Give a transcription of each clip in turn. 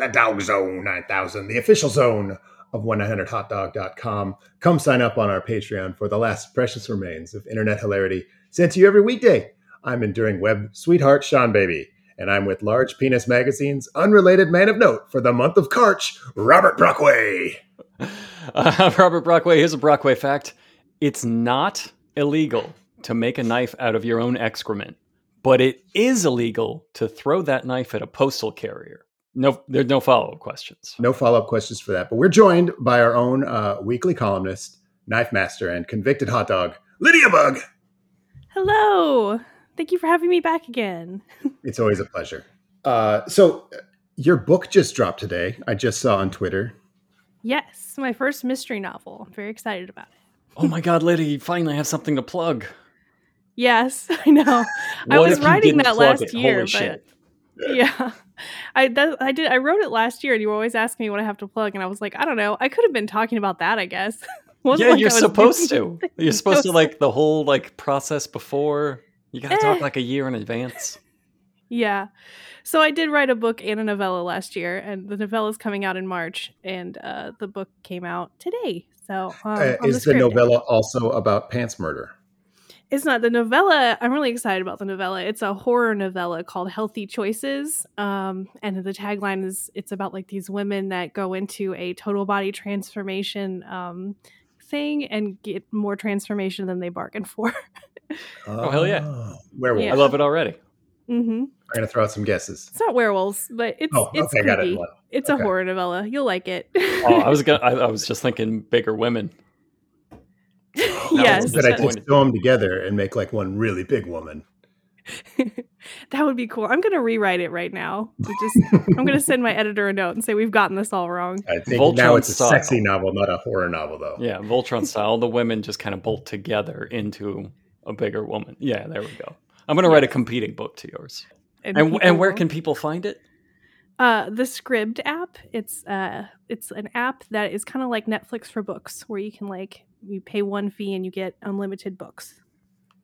to the Dogg Zzone 9000, the official zone of 1-900hotdog.com. Come sign up on our Patreon for the last precious remains of internet hilarity sent to you every weekday. I'm enduring web sweetheart Seanbaby, and I'm with Large Penis Magazine's unrelated man of note for the month of Karch, Robert Brockway. Uh, Robert Brockway, here's a Brockway fact. It's not illegal to make a knife out of your own excrement, but it is illegal to throw that knife at a postal carrier. No, there's no follow up questions. No follow-up questions for that, but we're joined by our own uh, weekly columnist, knife master, and convicted hot dog, Lydia Bugg. Hello. Thank you for having me back again. It's always a pleasure. Uh, so, uh, your book just dropped today. I just saw on Twitter. Yes, my first mystery novel. I'm very excited about it. Oh my God, Lydia, you finally have something to plug. Yes, I know. I was writing that last it? year, Holy but shit. yeah, I that, I did. I wrote it last year, and you were always asking me what I have to plug, and I was like, I don't know. I could have been talking about that, I guess. Wasn't Yeah, like you're I was supposed to. You're supposed to like the whole like process before. You gotta talk Eh. like a year in advance. Yeah. So I did write a book and a novella last year, and the novella is coming out in March, and uh, the book came out today. So um, Uh, is the script. novella also about pants murder? It's not the novella. I'm really excited about the novella. It's a horror novella called Healthy Choices. Um, and the tagline is it's about like these women that go into a total body transformation um, thing and get more transformation than they bargained for. Oh, hell yeah. Ah, Werewolf. Yeah. I love it already. hmm I'm going to throw out some guesses. It's not werewolves, but it's Oh, it's okay, got it. creepy. It's Okay. a horror novella. You'll like it. Oh, I was gonna. I, I was just thinking bigger women. Yes, But I Disappointed. just throw them together and make like one really big woman. that would be cool. I'm gonna rewrite it right now. We Just I'm gonna send my editor a note and say we've gotten this all wrong. I think Voltron now it's a style. sexy novel, not a horror novel, though. Yeah, Voltron style. The women just kind of bolt together into a bigger woman. Yeah, there we go. I'm gonna write a competing book to yours. And people and where can people find it? Uh, the Scribd app. It's uh, it's an app that is kind of like Netflix for books, where you can like you pay one fee and you get unlimited books.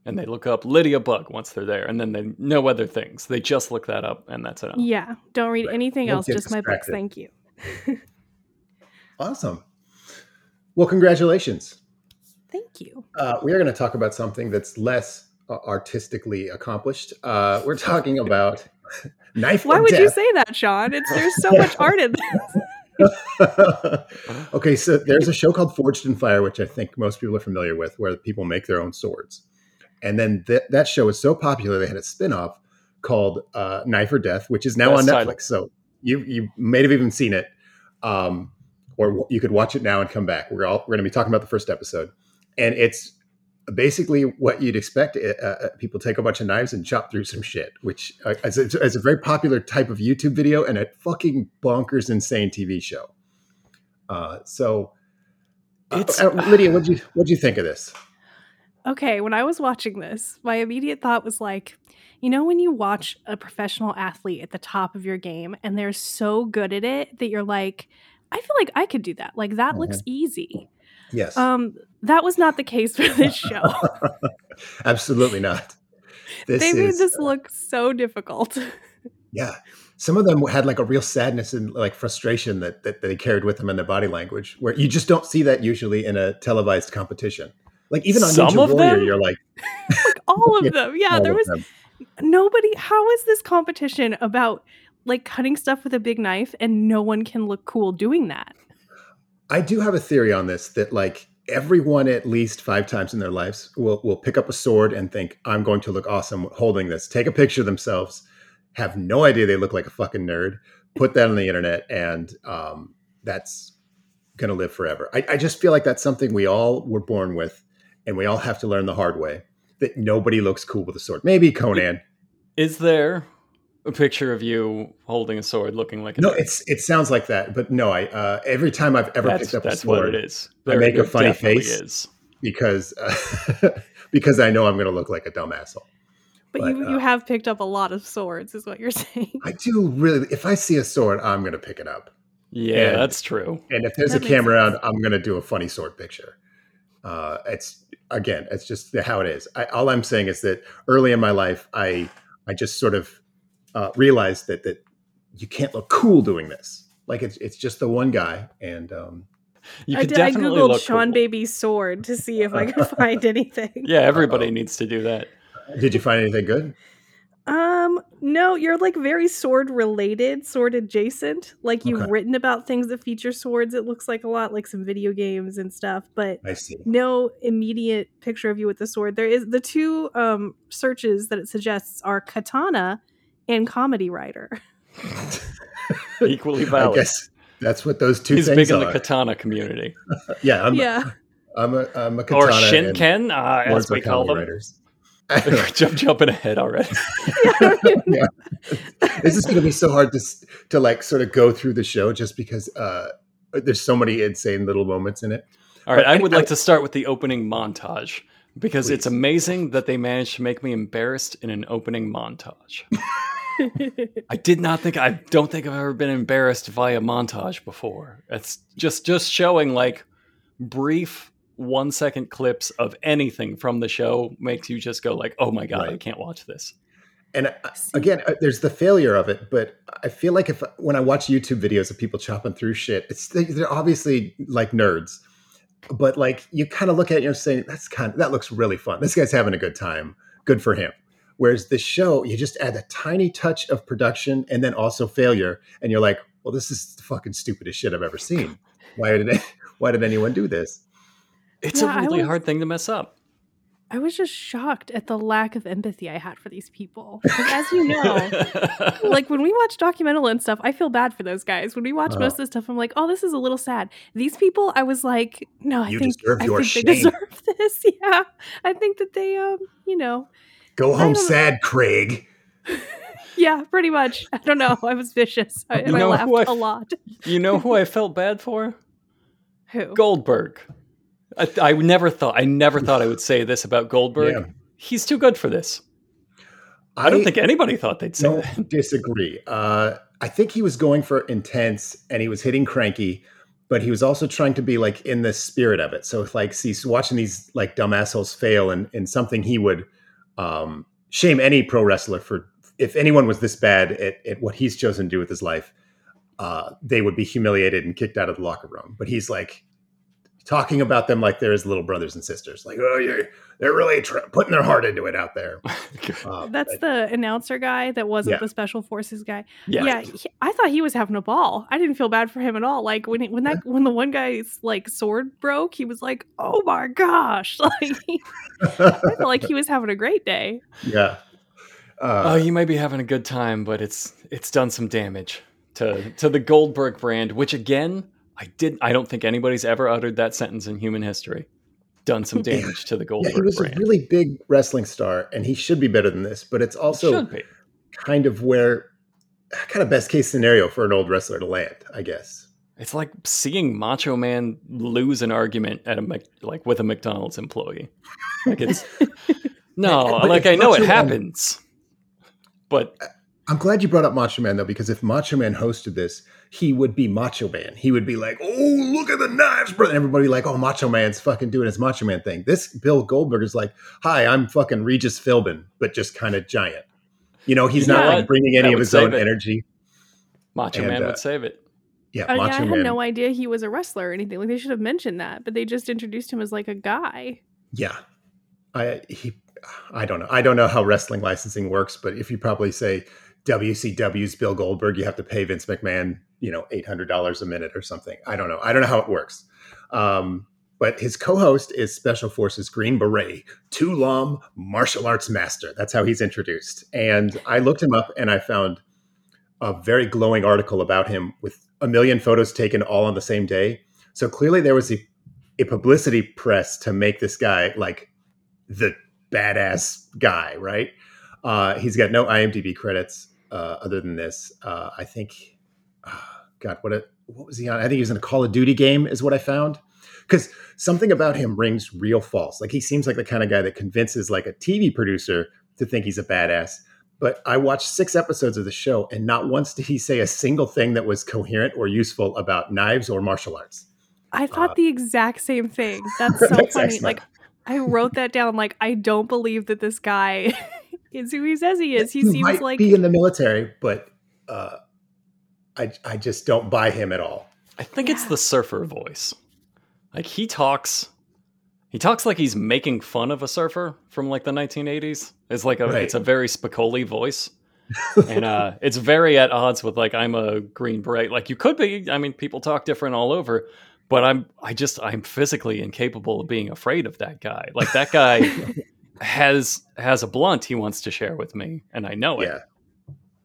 And they look up Lydia Bugg once they're there, and then they know other things. They just look that up, and that's enough. Yeah, don't read Right. anything Don't else, get just my books. distracted. Thank you. Awesome. Well, congratulations. Thank you. Uh, we are going to talk about something that's less uh, artistically accomplished. Uh, we're talking about knife. Why of would you death. say that, Sean? It's there's so much art in this. okay, so there's a show called Forged in Fire, which I think most people are familiar with, where people make their own swords. And then th- that show was so popular, they had a spin off called uh, Knife or Death, which is now on Netflix. So you you may have even seen it, um, or you could watch it now and come back. We're all we're going to be talking about the first episode, and it's basically what you'd expect. Uh, uh, people take a bunch of knives and chop through some shit, which uh, is, a, is a very popular type of YouTube video and a fucking bonkers, insane TV show. Uh, so, uh, It's- uh, Lydia, what do you what do you think of this? Okay, when I was watching this, my immediate thought was like, you know, when you watch a professional athlete at the top of your game and they're so good at it that you're like, I feel like I could do that. Like that looks easy. Yes, Um, that was not the case for this show. absolutely not. This they made is, this look so difficult. yeah. Some of them had like a real sadness and like frustration that, that they carried with them in their body language, where you just don't see that usually in a televised competition. Like even on Some Ninja of Warrior, them? you're like, like all of them. Yeah, there was them. nobody. How is this competition about like cutting stuff with a big knife and no one can look cool doing that? I do have a theory on this that like everyone at least five times in their lives will will pick up a sword and think I'm going to look awesome holding this. Take a picture of themselves, have no idea they look like a fucking nerd, put that on the internet, and um, that's gonna live forever. I, I just feel like that's something we all were born with, and we all have to learn the hard way that nobody looks cool with a sword. Maybe Conan. Is there a picture of you holding a sword, looking like a No, nerd. it's it sounds like that, but no. I uh, every time I've ever that's picked up a that's what sword it is. I make a funny face. Is. because uh, because I know I'm going to look like a dumb asshole. But, But, you uh, you have picked up a lot of swords, is what you're saying. I do really. If I see a sword, I'm going to pick it up. Yeah, And- that's true. And if there's That a camera sense. around, I'm going to do a funny sword picture. Uh, it's again, it's just how it is. I, all I'm saying is that early in my life, I I just sort of uh, realized that that you can't look cool doing this. Like it's it's just the one guy, and um, You I could did. I googled look Sean cool. Baby's sword to see if I could find anything. Yeah, everybody Uh-oh. needs to do that. did you find anything good? Um, no, you're like very sword related, sword adjacent. Like you've Okay. written about things that feature swords. It looks like a lot, like some video games and stuff. But I see. no immediate picture of you with the sword. There is the two um searches that it suggests are katana and comedy writer. Equally I valid. guess that's what those two He's things big in are. the katana community. yeah, I'm, yeah, I'm a I'm a katana Or and Shinken, uh, as words we call comedy them. writers. I don't know. Jump, jumping ahead already. yeah. this is going to be so hard to to like sort of go through the show just because uh there's so many insane little moments in it. All right, But I I- would I- like to start with the opening montage because it's amazing that they managed to make me embarrassed in an opening montage. I did not think I don't think I've ever been embarrassed via montage before. It's just just showing like brief one second clips of anything from the show makes you just go like, "Oh my god, I can't watch this." And uh, again, uh, there's the failure of it, but I feel like if when I watch YouTube videos of people chopping through shit, it's they're obviously like nerds, but like you kind of look at it and you're saying that's kind of that looks really fun. This guy's having a good time. Good for him. Whereas the show, you just add a tiny touch of production and then also failure, and you're like, well, this is the fucking stupidest shit I've ever seen. Why did it, why did anyone do this? It's Yeah, a I really was- hard thing to mess up. I was just shocked at the lack of empathy I had for these people. Like, as you know, like when we watch documental and stuff, I feel bad for those guys. When we watch Uh-huh. most of the stuff, I'm like, oh, this is a little sad. These people, I was like, no, I You think deserve I your think they deserve this. Yeah, I think that they, um, you know, Go home don't- sad, Craig. yeah, pretty much. I don't know. I was vicious, I, and You I laughed who I- a lot. you know who I felt bad for? Who? Goldberg. I, I never thought I never thought I would say this about Goldberg. Yeah. He's too good for this. I don't think anybody thought they'd say don't disagree. Uh, I think he was going for intense and he was hitting cranky, but he was also trying to be like in the spirit of it. So if like he's watching these like dumb assholes fail and in something he would um, shame any pro wrestler for if anyone was this bad at, at what he's chosen to do with his life, uh, they would be humiliated and kicked out of the locker room. But he's like talking about them like they're his little brothers and sisters. Like, oh, you're, they're really tr- putting their heart into it out there. Uh, That's but- the announcer guy that wasn't Yeah. the special forces guy. yeah. Yeah, he- I thought he was having a ball. I didn't feel bad for him at all. Like when he, when that when the one guy's like sword broke, he was like, "Oh my gosh!" Like I felt like he was having a great day. yeah. Uh, Oh, you may be having a good time, but it's it's done some damage to to the Goldberg brand, which again, I did I don't think anybody's ever uttered that sentence in human history. Done some Yeah. damage to the Yeah, Goldberg he was brand. a really big wrestling star, and he should be better than this. But it's also kind of where, kind of best case scenario for an old wrestler to land, I guess. It's like seeing Macho Man lose an argument at a like with a McDonald's employee. Like it's no, like I know Macho it Man- happens, but I'm glad you brought up Macho Man though, because if Macho Man hosted this, he would be Macho Man. He would be like, "Oh, look at the knives, brother!" And everybody be like, "Oh, Macho Man's fucking doing his Macho Man thing." This Bill Goldberg is like, "Hi, I'm fucking Regis Philbin, but just kind of giant." You know, he's You know not like what? bringing That any of would his save own it. energy. Macho And, Man uh, would save it. Yeah, I, Macho I had Man. no idea he was a wrestler or anything. Like they should have mentioned that, but they just introduced him as like a guy. Yeah, I he, I don't know. I don't know how wrestling licensing works, but if you probably say WCW's Bill Goldberg, you have to pay Vince McMahon, you know, eight hundred dollars a minute or something. I don't know. I don't know how it works. Um, but his co-host is Special Forces Green Beret, Tu Lam martial arts master. That's how he's introduced. And I looked him up, and I found a very glowing article about him with a million photos taken all on the same day. So clearly, there was a a publicity press to make this guy like the badass guy, right? Uh, he's got no IMDb credits. uh, other than this. Uh, I think, God, what a, what was he on? I think he was in a Call of Duty game, is what I found. Because something about him rings real false. Like he seems like the kind of guy that convinces like a TV producer to think he's a badass. But I watched six episodes of the show, and not once did he say a single thing that was coherent or useful about knives or martial arts. I thought Uh, the exact same thing. That's so That's funny. excellent. Like I wrote that down. Like I don't believe that this guy is who he says he is. He seems might like be in the military, but uh, I I just don't buy him at all. I think it's the surfer voice. Like he talks he talks like he's making fun of a surfer from like the 1980s. It's like a Right. it's a very Spicoli voice. and uh it's very at odds with like I'm a green beret. Like you could be. I mean, people talk different all over, but I'm I just I'm physically incapable of being afraid of that guy. Like that guy has has a blunt he wants to share with me, and I know it. Yeah,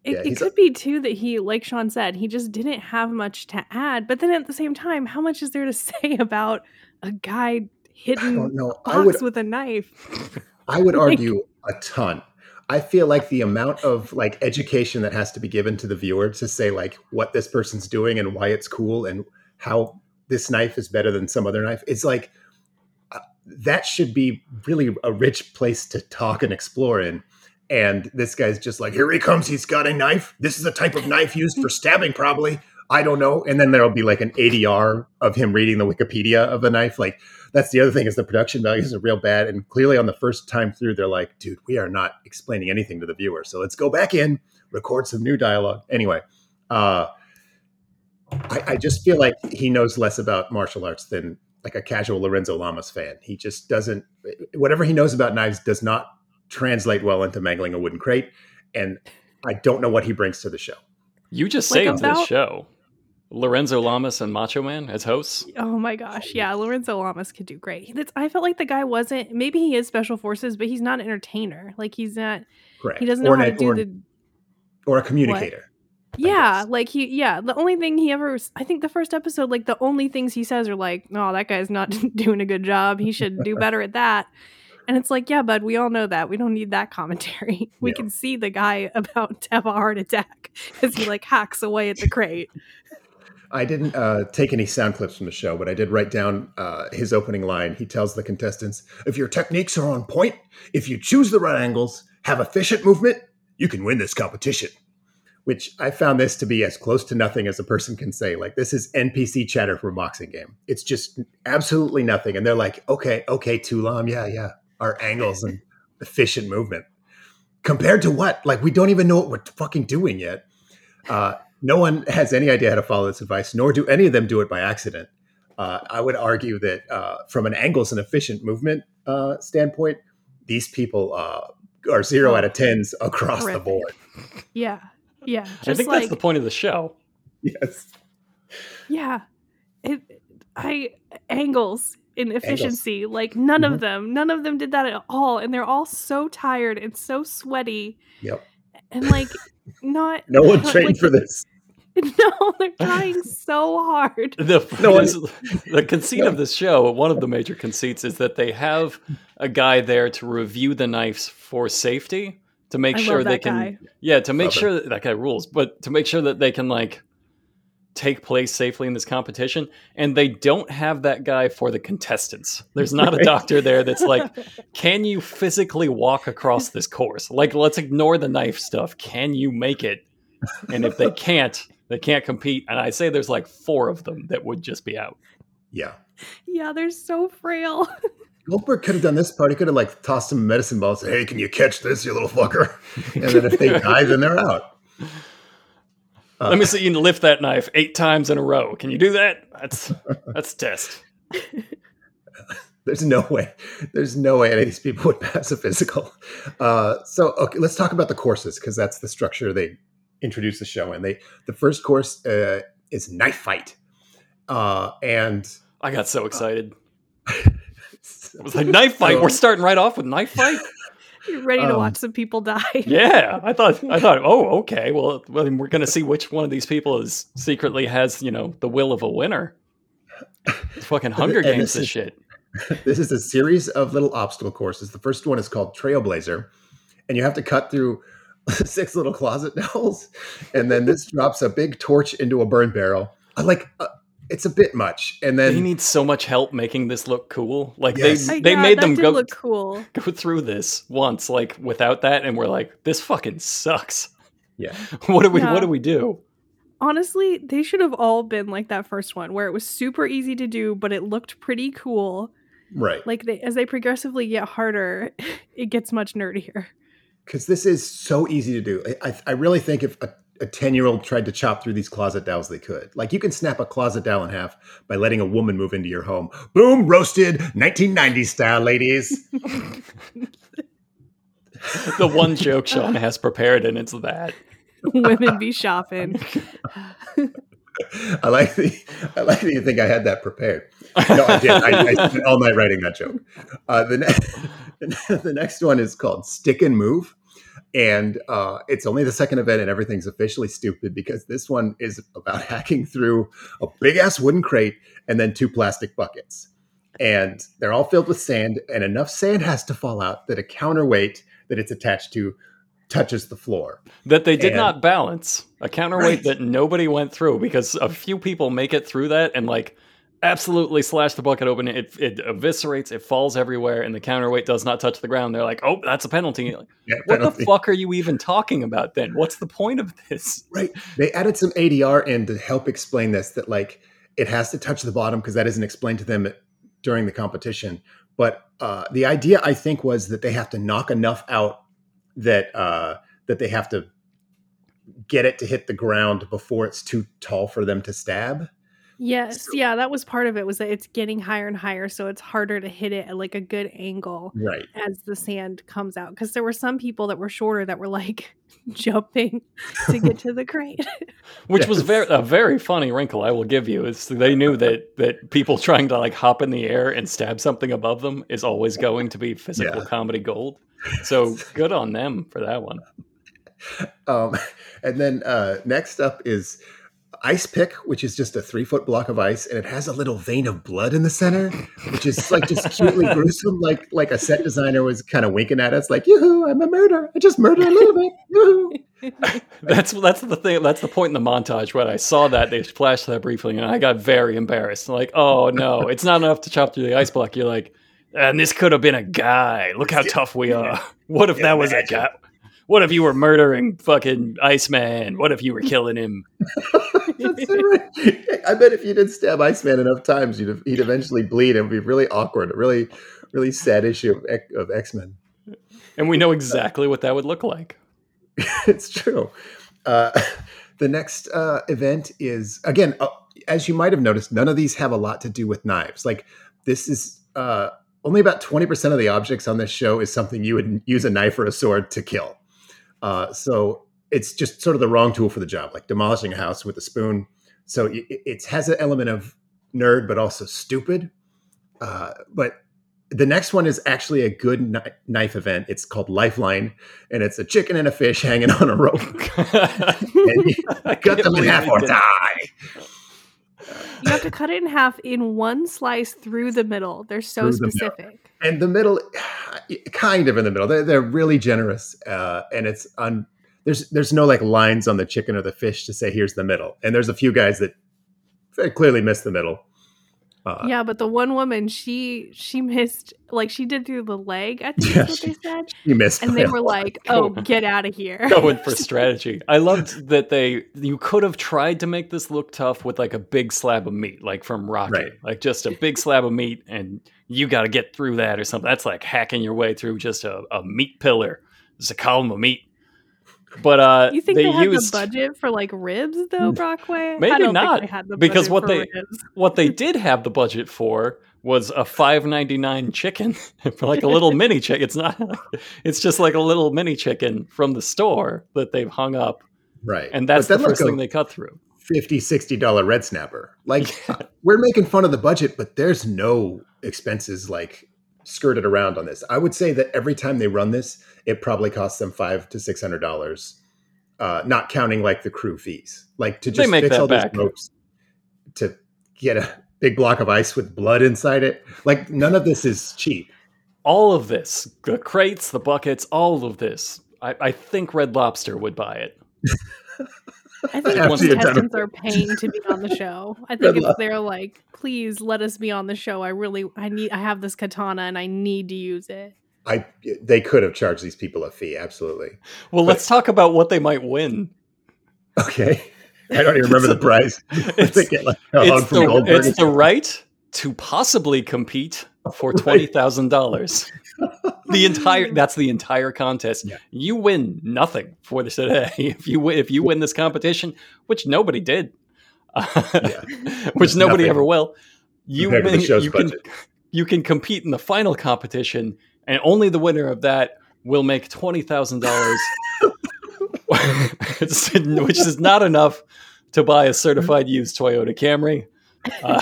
it, Yeah, it he's a- could be too that he, like Sean said, he just didn't have much to add. But then at the same time, how much is there to say about a guy I hitting know. a I would box with a knife? I would Like- argue a ton. I feel like the amount of like education that has to be given to the viewer to say like what this person's doing and why it's cool and how this knife is better than some other knife. It's like uh, that should be really a rich place to talk and explore in. And this guy's just like, here he comes. He's got a knife. This is a type of knife used for stabbing, probably. I don't know. And then there'll be like an ADR of him reading the Wikipedia of the knife. Like, that's the other thing is the production values are real bad. And clearly on the first time through, they're like, dude, we are not explaining anything to the viewer. So let's go back in, record some new dialogue. Anyway, uh, I, I just feel like he knows less about martial arts than like a casual Lorenzo Lamas fan. He just doesn't, whatever he knows about knives does not translate well into mangling a wooden crate. And I don't know what he brings to the show. You just Like saved this about- show. Lorenzo Lamas and Macho Man as hosts. Oh my gosh, yeah, Lorenzo Lamas could do great. That's, I felt like the guy wasn't. Maybe he is special forces, but he's not an entertainer. Like he's not. Correct. He doesn't know or, how an- to do or, the. or a communicator. Yeah, like he. Yeah, the only thing he ever. I think the first episode, like the only things he says are like, "No, that guy's not doing a good job. He should do better at that." And it's like, yeah, bud, we all know that. We don't need that commentary. We Yeah. can see the guy about to have a heart attack as he like hacks away at the crate. I didn't uh, take any sound clips from the show, but I did write down uh, his opening line. He tells the contestants, if your techniques are on point, if you choose the right angles, have efficient movement, you can win this competition. Which I found this to be as close to nothing as a person can say. Like, this is NPC chatter for a boxing game. It's just absolutely nothing. And they're like, okay, okay, Tu Lam, yeah, yeah. Our angles and efficient movement. Compared to what? Like, we don't even know what we're fucking doing yet. Uh, no one has any idea how to follow this advice, nor do any of them do it by accident. Uh, I would argue that uh, from an angles and efficient movement uh, standpoint, these people uh, are zero out of tens across the board. Yeah, yeah. Just I think like, that's the point of the show. Yes. Yeah. It I angles in efficiency. Like none Mhm. of them, none of them did that at all. And they're all so tired and so sweaty Yep. and like not No one like- trained for this. No, they're trying so hard. The, No one- there's- the conceit of this show, one of the major conceits, is that they have a guy there to review the knives for safety to make I sure love they can, guy. yeah, to make Love sure that, that guy rules, but to make sure that they can like take place safely in this competition. And they don't have that guy for the contestants. There's not a doctor there that's like, can you physically walk across this course? Like, let's ignore the knife stuff. Can you make it? And if they can't, they can't compete. And I say there's like four of them that would just be out. Yeah. Yeah, they're so frail. Goldberg could have done this part. He could have like tossed some medicine ball and said, Hey, can you catch this, you little fucker? And then if they die, then they're out. Uh, Let me see you lift that knife eight times in a row. Can you do that? That's that's a test. There's no way. There's no way any of these people would pass a physical. Uh, so okay, let's talk about the courses because that's the structure they introduced the show in. They the first course uh, is knife fight, uh, and I got so excited. I was like knife fight. We're starting right off with knife fight. You're ready to Um, watch some people die. Yeah, I thought I thought, oh, okay. Well, well, then we're gonna see which one of these people is secretly has you know the will of a winner. It's fucking Hunger Games. this This is- shit. this is a series of little obstacle courses. The first one is called Trailblazer, and you have to cut through six little closet dowels, and then this drops a big torch into a burn barrel. I like. Uh, it's a bit much, and then they need so much help making this look cool. Like Yes. they Uh, they yeah, made them go look cool. go through this once, like without that, and we're like, this fucking sucks. Yeah. what do we Yeah. what do we do? Honestly, they should have all been like that first one, where it was super easy to do, but it looked pretty cool. right Like they, as they progressively get harder, it gets much nerdier. because this is so easy to do. I, I, I really think if a, a 10 year old tried to chop through these closet dowels, they could. Like you can snap a closet dowel in half by letting a woman move into your home. Boom, roasted 1990s style, ladies. The one joke Sean has prepared, and it's that. Women be shopping. I like the I like that you think I had that prepared. No, I did. I, I spent all night writing that joke. Uh, the, ne- the next one is called Stick and Move. And uh, it's only the second event, and everything's officially stupid because this one is about hacking through a big ass wooden crate and then two plastic buckets. And they're all filled with sand, and enough sand has to fall out that a counterweight that it's attached to touches the floor. That they did And- not balance. A counterweight Right. that nobody went through because a few people make it through that and like absolutely slash the bucket open. It it eviscerates, it falls everywhere, and the counterweight does not touch the ground. They're like, oh, that's a penalty. Like, Yeah, what penalty. the fuck are you even talking about then? What's the point of this? Right. They added some ADR in to help explain this that like it has to touch the bottom because that isn't explained to them during the competition. But uh, the idea I think was that they have to knock enough out that uh, that they have to get it to hit the ground before it's too tall for them to stab. Yes, So- yeah, that was part of it. Was that it's getting higher and higher, so it's harder to hit it at like a good angle Right. as the sand comes out. Because there were some people that were shorter that were like jumping to get to the crate. Which was very a very funny wrinkle, I will give you. Is they knew that that people trying to like hop in the air and stab something above them is always going to be physical Yeah. comedy gold. So good on them for that one. Um, and then uh, next up is ice pick, which is just a three foot block of ice, and it has a little vein of blood in the center, which is like just cutely gruesome. Like like a set designer was kind of winking at us, like "Yoo-hoo, I'm a murderer. I just murder a little bit." Yoo-hoo." That's that's the thing. That's the point in the montage when I saw that they flashed that briefly, and I got very embarrassed. Like, oh no, it's not enough to chop through the ice block. You're like, and this could have been a guy. Look how tough we are. What if Yeah, that was a imagine. guy? What if you were murdering fucking Iceman? What if you were killing him? That's so right. I bet if you did stab Iceman enough times, you'd he'd eventually bleed. and It would be really awkward. A really really sad issue of, X- of X Men. And we know exactly what that would look like. it's true. Uh, the next uh, event is again, uh, as you might have noticed, none of these have a lot to do with knives. Like this is uh, only about twenty percent of the objects on this show is something you would use a knife or a sword to kill. Uh, so it's just sort of the wrong tool for the job, like demolishing a house with a spoon. So it, it has an element of nerd, but also stupid. Uh, but the next one is actually a good kni- knife event. It's called Lifeline, and it's a chicken and a fish hanging on a rope. And you cut them in half or die. You have to cut it in half in one slice through the middle. They're so Through the specific. And the middle, kind of in the middle. They're, they're really generous, uh, and it's on. There's there's no like lines on the chicken or the fish to say here's the middle. And there's a few guys that clearly miss the middle. Uh, yeah, but the one woman, she she missed like she did through the leg. I think Yeah, that's what she- they said, You missed. and they were like, "Oh, get out of here." going for strategy. I loved that they you could have tried to make this look tough with like a big slab of meat, like from Rocky, Right. like just a big slab of meat, and you got to get through that or something. That's like hacking your way through just a, a meat pillar, It's a column of meat. But uh, You think they, they, had used the budget for like ribs though, Brockway? I Maybe don't not, Think they had the because what they- ribs. what they did have the budget for was a five ninety nine chicken for like a little mini chicken. It's not. It's just like a little mini chicken from the store that they've hung up, right, and that's the first like, a thing they cut through. 50 60 dollar red snapper like we're making fun of the budget but there's no expenses like skirted around on this i would say that every time they run this it probably costs them five to six hundred dollars uh not counting like the crew fees like to just make fix all back. those ropes to get a big block of ice with blood inside it like none of this is cheap all of this the crates the buckets all of this I, I think Red Lobster would buy it. I think After most you're done contestants are paying to be on the show. I think if they're like, please let us be on the show. I really, I need, I have this katana and I need to use it. I they could have charged these people a fee, absolutely. Well, But- let's talk about what they might win. Okay. I don't even remember the price. It's- they get like a hug It's from the, it's the right to possibly compete for oh twenty thousand dollars. The entire that's the entire contest. Yeah. You win nothing for this today. If you win, if you win this competition, which nobody did, which nobody Nothing ever will, you compared to the win, you can you can compete in the final competition, and only the winner of that will make twenty thousand dollars, which is not enough to buy a certified used Toyota Camry. Uh,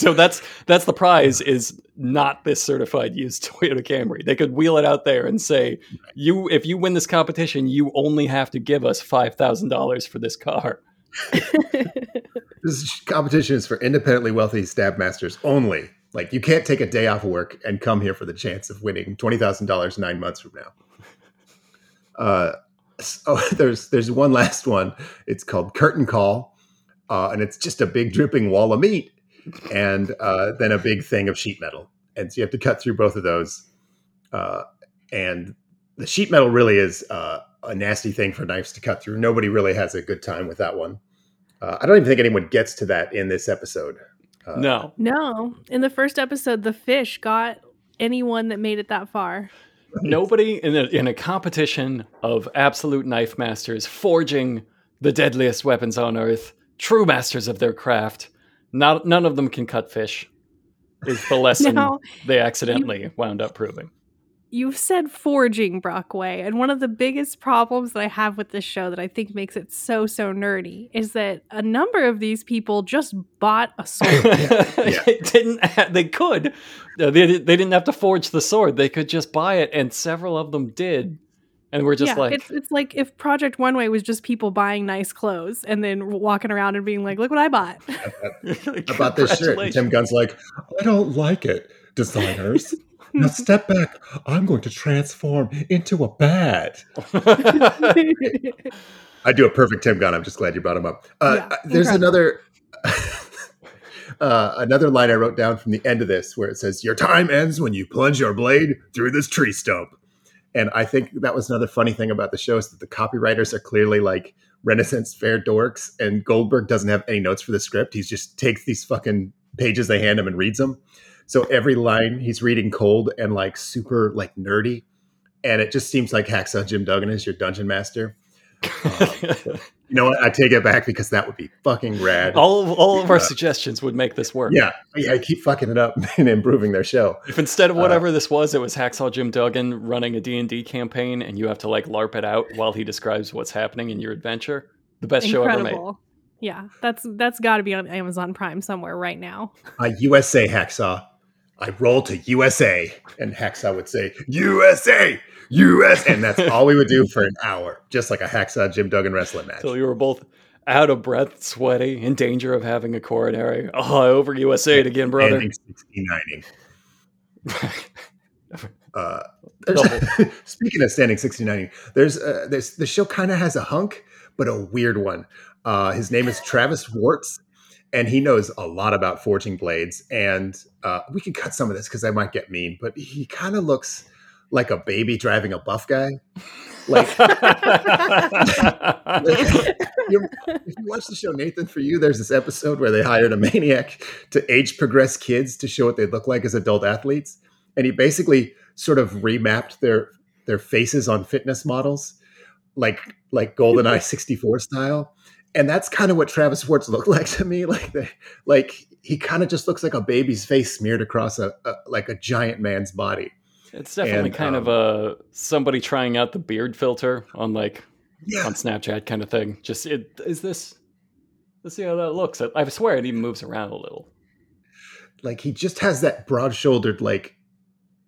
so that's that's the prize is not this certified used Toyota Camry. They could wheel it out there and say, "You, if you win this competition, you only have to give us five thousand dollars for this car." This competition is for independently wealthy stab masters only. Like you can't take a day off of work and come here for the chance of winning twenty thousand dollars nine months from now. Uh, so there's there's one last one. It's called Curtain Call, uh, and it's just a big dripping wall of meat, and uh, then a big thing of sheet metal, and so you have to cut through both of those. Uh, and the sheet metal really is uh, a nasty thing for knives to cut through. Nobody really has a good time with that one. Uh, I don't even think anyone gets to that in this episode. Uh, No, No, in the first episode, the fish got anyone that made it that far. nobody in a, in a competition of absolute knife masters forging the deadliest weapons on earth, true masters of their craft. Not none of them can cut fish. Is the lesson Now, they accidentally wound up proving. you've said forging, Brockway, and one of the biggest problems that I have with this show that I think makes it so so nerdy is that a number of these people just bought a sword. they didn't. ha- they could. They, they didn't have to forge the sword. They could just buy it, and several of them did. And we're just yeah, like, it's it's like if Project Runway was just people buying nice clothes and then walking around and being like, "Look what I bought." I bought this shirt. And Tim Gunn's like, I don't like it, designers. now step back. I'm going to transform into a bat. I do a perfect Tim Gunn. I'm just glad you brought him up. Uh, Yeah, there's incredible. another. Uh, another line I wrote down from the end of this where it says, Your time ends when you plunge your blade through this tree stump. And I think that was another funny thing about the show is that the copywriters are clearly like Renaissance fair dorks, and Goldberg doesn't have any notes for the script. He just takes these fucking pages they hand him and reads them. So every line he's reading cold and like super like nerdy. And it just seems like Hacksaw Jim Duggan is your dungeon master. Um, You know what? I take it back because that would be fucking rad. all of, all of our Uh, suggestions would make this work. Yeah, yeah, I keep fucking it up and improving their show. If instead of Uh, whatever this was, it was Hacksaw Jim Duggan running a D&D campaign and you have to like LARP it out while he describes what's happening in your adventure, the best show ever made. Yeah, that's that's got to be on Amazon Prime somewhere right now. I USA Hacksaw. I roll to USA, and Hacksaw would say USA, US, and that's all we would do for an hour, just like a Hacksaw Jim Duggan wrestling match. So you were both out of breath, sweaty, in danger of having a coronary. Oh, over USA again, brother. Ending 69 Uh, speaking of standing 69 there's uh, there's the show kind of has a hunk but a weird one uh, his name is travis warts and he knows a lot about forging blades and uh, we can cut some of this because i might get mean but he kind of looks like a baby driving a buff guy like you if you watch the show Nathan for you, there's this episode where they hired a maniac to age progress kids to show what they'd look like as adult athletes, and he basically sort of remapped their their faces on fitness models, like like GoldenEye '64 style, and that's kind of what Travis Schwartz looked like to me. Like the, like he kind of just looks like a baby's face smeared across a, a like a giant man's body. It's definitely And, kind of um, a somebody trying out the beard filter on like Yeah, on Snapchat kind of thing. Just it is this. Let's see how that looks. I, I swear it even moves around a little. like he just has that broad-shouldered like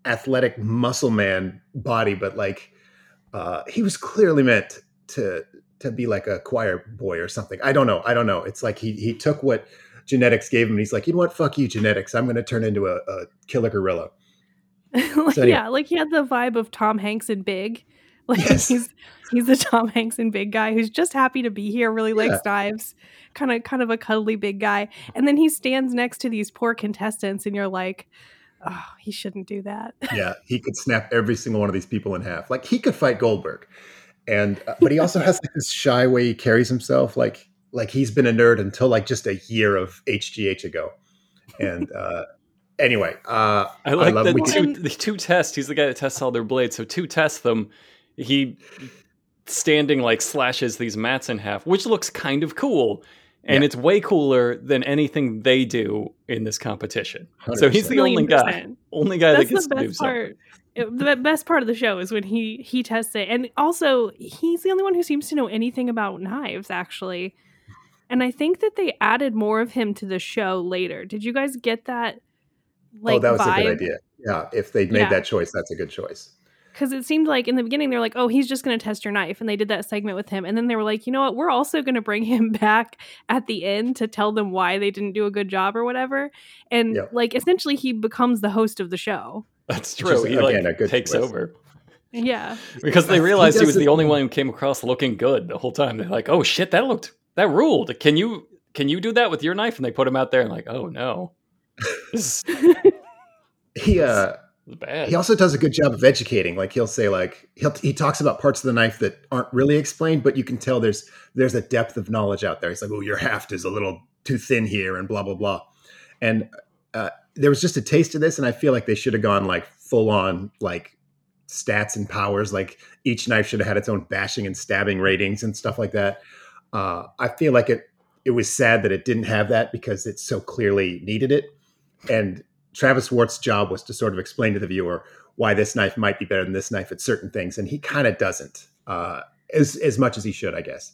athletic muscle man body but like uh he was clearly meant to to be like a choir boy or something i don't know i don't know it's like he he took what genetics gave him and he's like you know what fuck you genetics i'm going to turn into a, a killer gorilla Like, So anyway. Yeah, like he had the vibe of Tom Hanks in Big. Like Yes. he's he's the Tom Hanks and big guy who's just happy to be here, really likes knives, kind of kind of a cuddly big guy. And then he stands next to these poor contestants, and you're like, oh, he shouldn't do that. yeah, he could snap every single one of these people in half. Like he could fight Goldberg, and uh, but he also has like this shy way he carries himself. Like like he's been a nerd until like just a year of HGH ago. And uh anyway, uh I like love the two, the two tests. He's the guy that tests all their blades. So two tests them. He standing like slashes these mats in half, which looks kind of cool. And Yeah. it's way cooler than anything they do in this competition. So he's the only guy, only guy that That's gets the to do best something. part. It- the best part of the show is when he he tests it, and also he's the only one who seems to know anything about knives, actually. And I think that they added more of him to the show later. Did you guys get that? Oh, like oh, that was vibe? a good idea. Yeah, if they'd made Yeah. that choice, that's a good choice. because it seemed like in the beginning they're like, "Oh, he's just going to test your knife," and they did that segment with him, and then they were like, "You know what? We're also going to bring him back at the end to tell them why they didn't do a good job or whatever." And Yep. like essentially, he becomes the host of the show. That's true. is, he again, a like good takes twist. over Yeah, because they realized he does was the only one who came across looking good the whole time. They're like, "Oh shit, that looked that ruled." Can you can you do that with your knife? And they put him out there and like, "Oh no, this He uh bad." he also does a good job of educating. Like he'll say like he'll he talks about parts of the knife that aren't really explained, but you can tell there's there's a depth of knowledge out there. He's like, "Oh, your haft is a little too thin here," and blah blah blah. And uh, there was just a taste of this, and I feel like they should have gone like full on like stats and powers. Like each knife should have had its own bashing and stabbing ratings and stuff like that. Uh, I feel like it it was sad that it didn't have that because it so clearly needed it. And Travis Wart's job was to sort of explain to the viewer why this knife might be better than this knife at certain things, and he kind of doesn't uh, as as much as he should, I guess.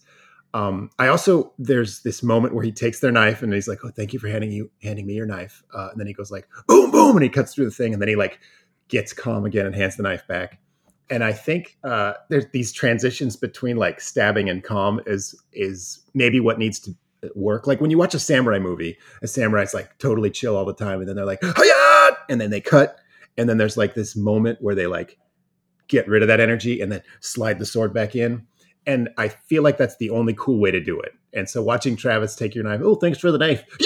Um, I also there's this moment where he takes their knife and he's like, "Oh, thank you for handing you handing me your knife," uh, and then he goes like, "Boom, boom," and he cuts through the thing, and then he like gets calm again and hands the knife back. And I think uh, there's these transitions between like stabbing and calm is is maybe what needs to work. Like when you watch a samurai movie, a samurai's like totally chill all the time, and then they're like, Hiya! and then they cut, and then there's like this moment where they like get rid of that energy and then slide the sword back in. And I feel like that's the only cool way to do it. And so watching Travis take your knife, oh, thanks for the knife.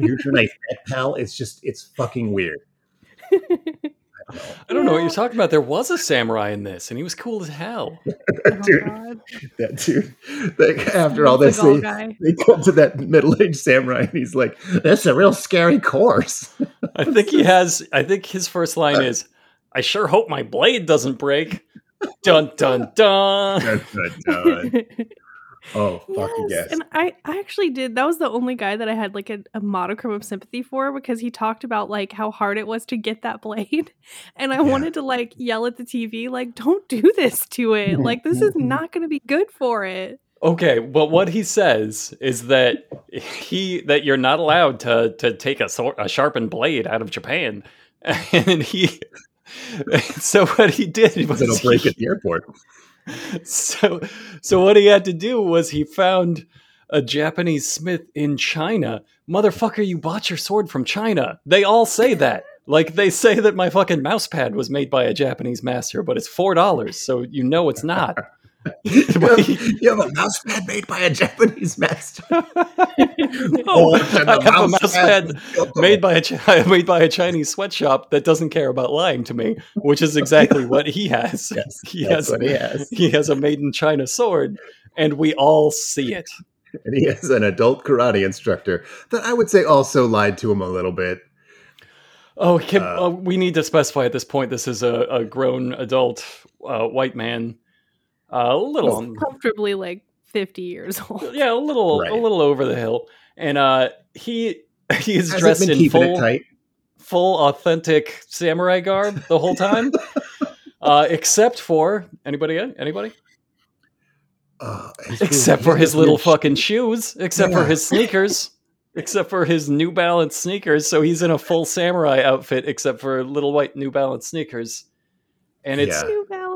Here's your knife, pal. It's just, it's fucking weird. I don't know what you're talking about. There was a samurai in this, and he was cool as hell. Oh, Dude. God. That dude, like, after all this, Seagal they, guy. they come to that middle-aged samurai, and he's like, "That's a real scary course." I think he has. I think his first line is, "I sure hope my blade doesn't break." Dun dun dun. Dun, dun, dun. oh, fucking Yes, yes! and I, I actually did. That was the only guy that I had like a, a modicum of sympathy for because he talked about like how hard it was to get that blade, and I Yeah. wanted to like yell at the TV like, "Don't do this to it! Like this is not going to be good for it." Okay, but what he says is that he that you're not allowed to to take a sword, a sharpened blade out of Japan, and he. So what he did was It'll break he- at the airport. So so what he had to do was he found a Japanese smith in China. Motherfucker, you bought your sword from China. They all say that. Like they say that my fucking mouse pad was made by a Japanese master, but it's four dollars, so you know it's not. you, have, you have a mouse pad made by a Japanese master. Oh, I have a mouse pad made by a made by a Chinese sweatshop that doesn't care about lying to me, which is exactly what he has. Yes, he that's has what he has. he has a made in China sword, and we all see it. And he has an adult karate instructor that I would say also lied to him a little bit. Oh, can, Uh, uh, we need to specify at this point. This is a, a grown adult uh, white man, uh, a little, He's comfortably like fifty years old. yeah, a little, Right. a little over the hill, and uh, he he is Hasn't dressed in keeping full tight. full authentic samurai garb the whole time, uh, except for anybody, anybody, Uh, except for his little weird fucking shoes, except for his sneakers. Except for his New Balance sneakers, so he's in a full samurai outfit, except for little white New Balance sneakers, and it's Yeah.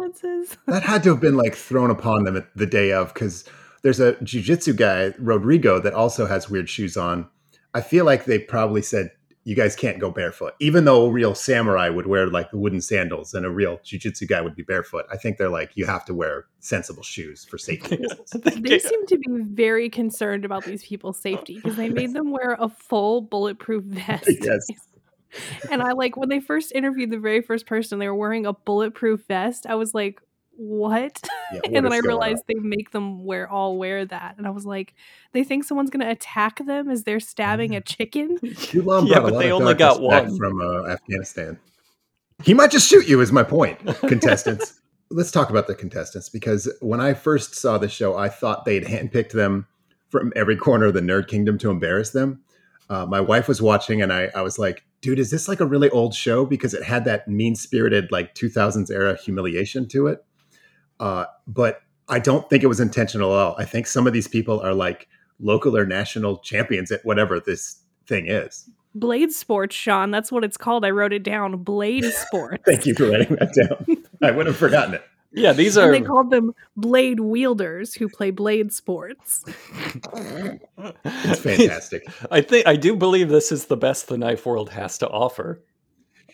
New Balances. That had to have been like thrown upon them at the day of because there's a jujitsu guy, Rodrigo, that also has weird shoes on. I feel like they probably said, you guys can't go barefoot. Even though a real samurai would wear like the wooden sandals and a real jujitsu guy would be barefoot, I think they're like, you have to wear sensible shoes for safety reasons. They seem to be very concerned about these people's safety because they made them wear a full bulletproof vest. Yes. And I like when they first interviewed the very first person, they were wearing a bulletproof vest. I was like, what? Yeah, what and then I going on? realized they make them wear all wear that. And I was like, they think someone's gonna attack them as they're stabbing a chicken. Islam yeah, but they only got one. from uh, Afghanistan. He might just shoot you. Is my point, contestants. Let's talk about the contestants because when I first saw the show, I thought they'd handpicked them from every corner of the nerd kingdom to embarrass them. Uh, my wife was watching, and I, I was like, "Dude, is this like a really old show?" Because it had that mean spirited like 2000s era humiliation to it. Uh, but I don't think it was intentional at all. I think some of these people are like local or national champions at whatever this thing is. Blade sports, Sean. That's what it's called. I wrote it down. Blade sports. Thank you for writing that down. I would have forgotten it. Yeah, these And are they called them blade wielders who play blade sports. It's fantastic. I think I do believe this is the best the knife world has to offer.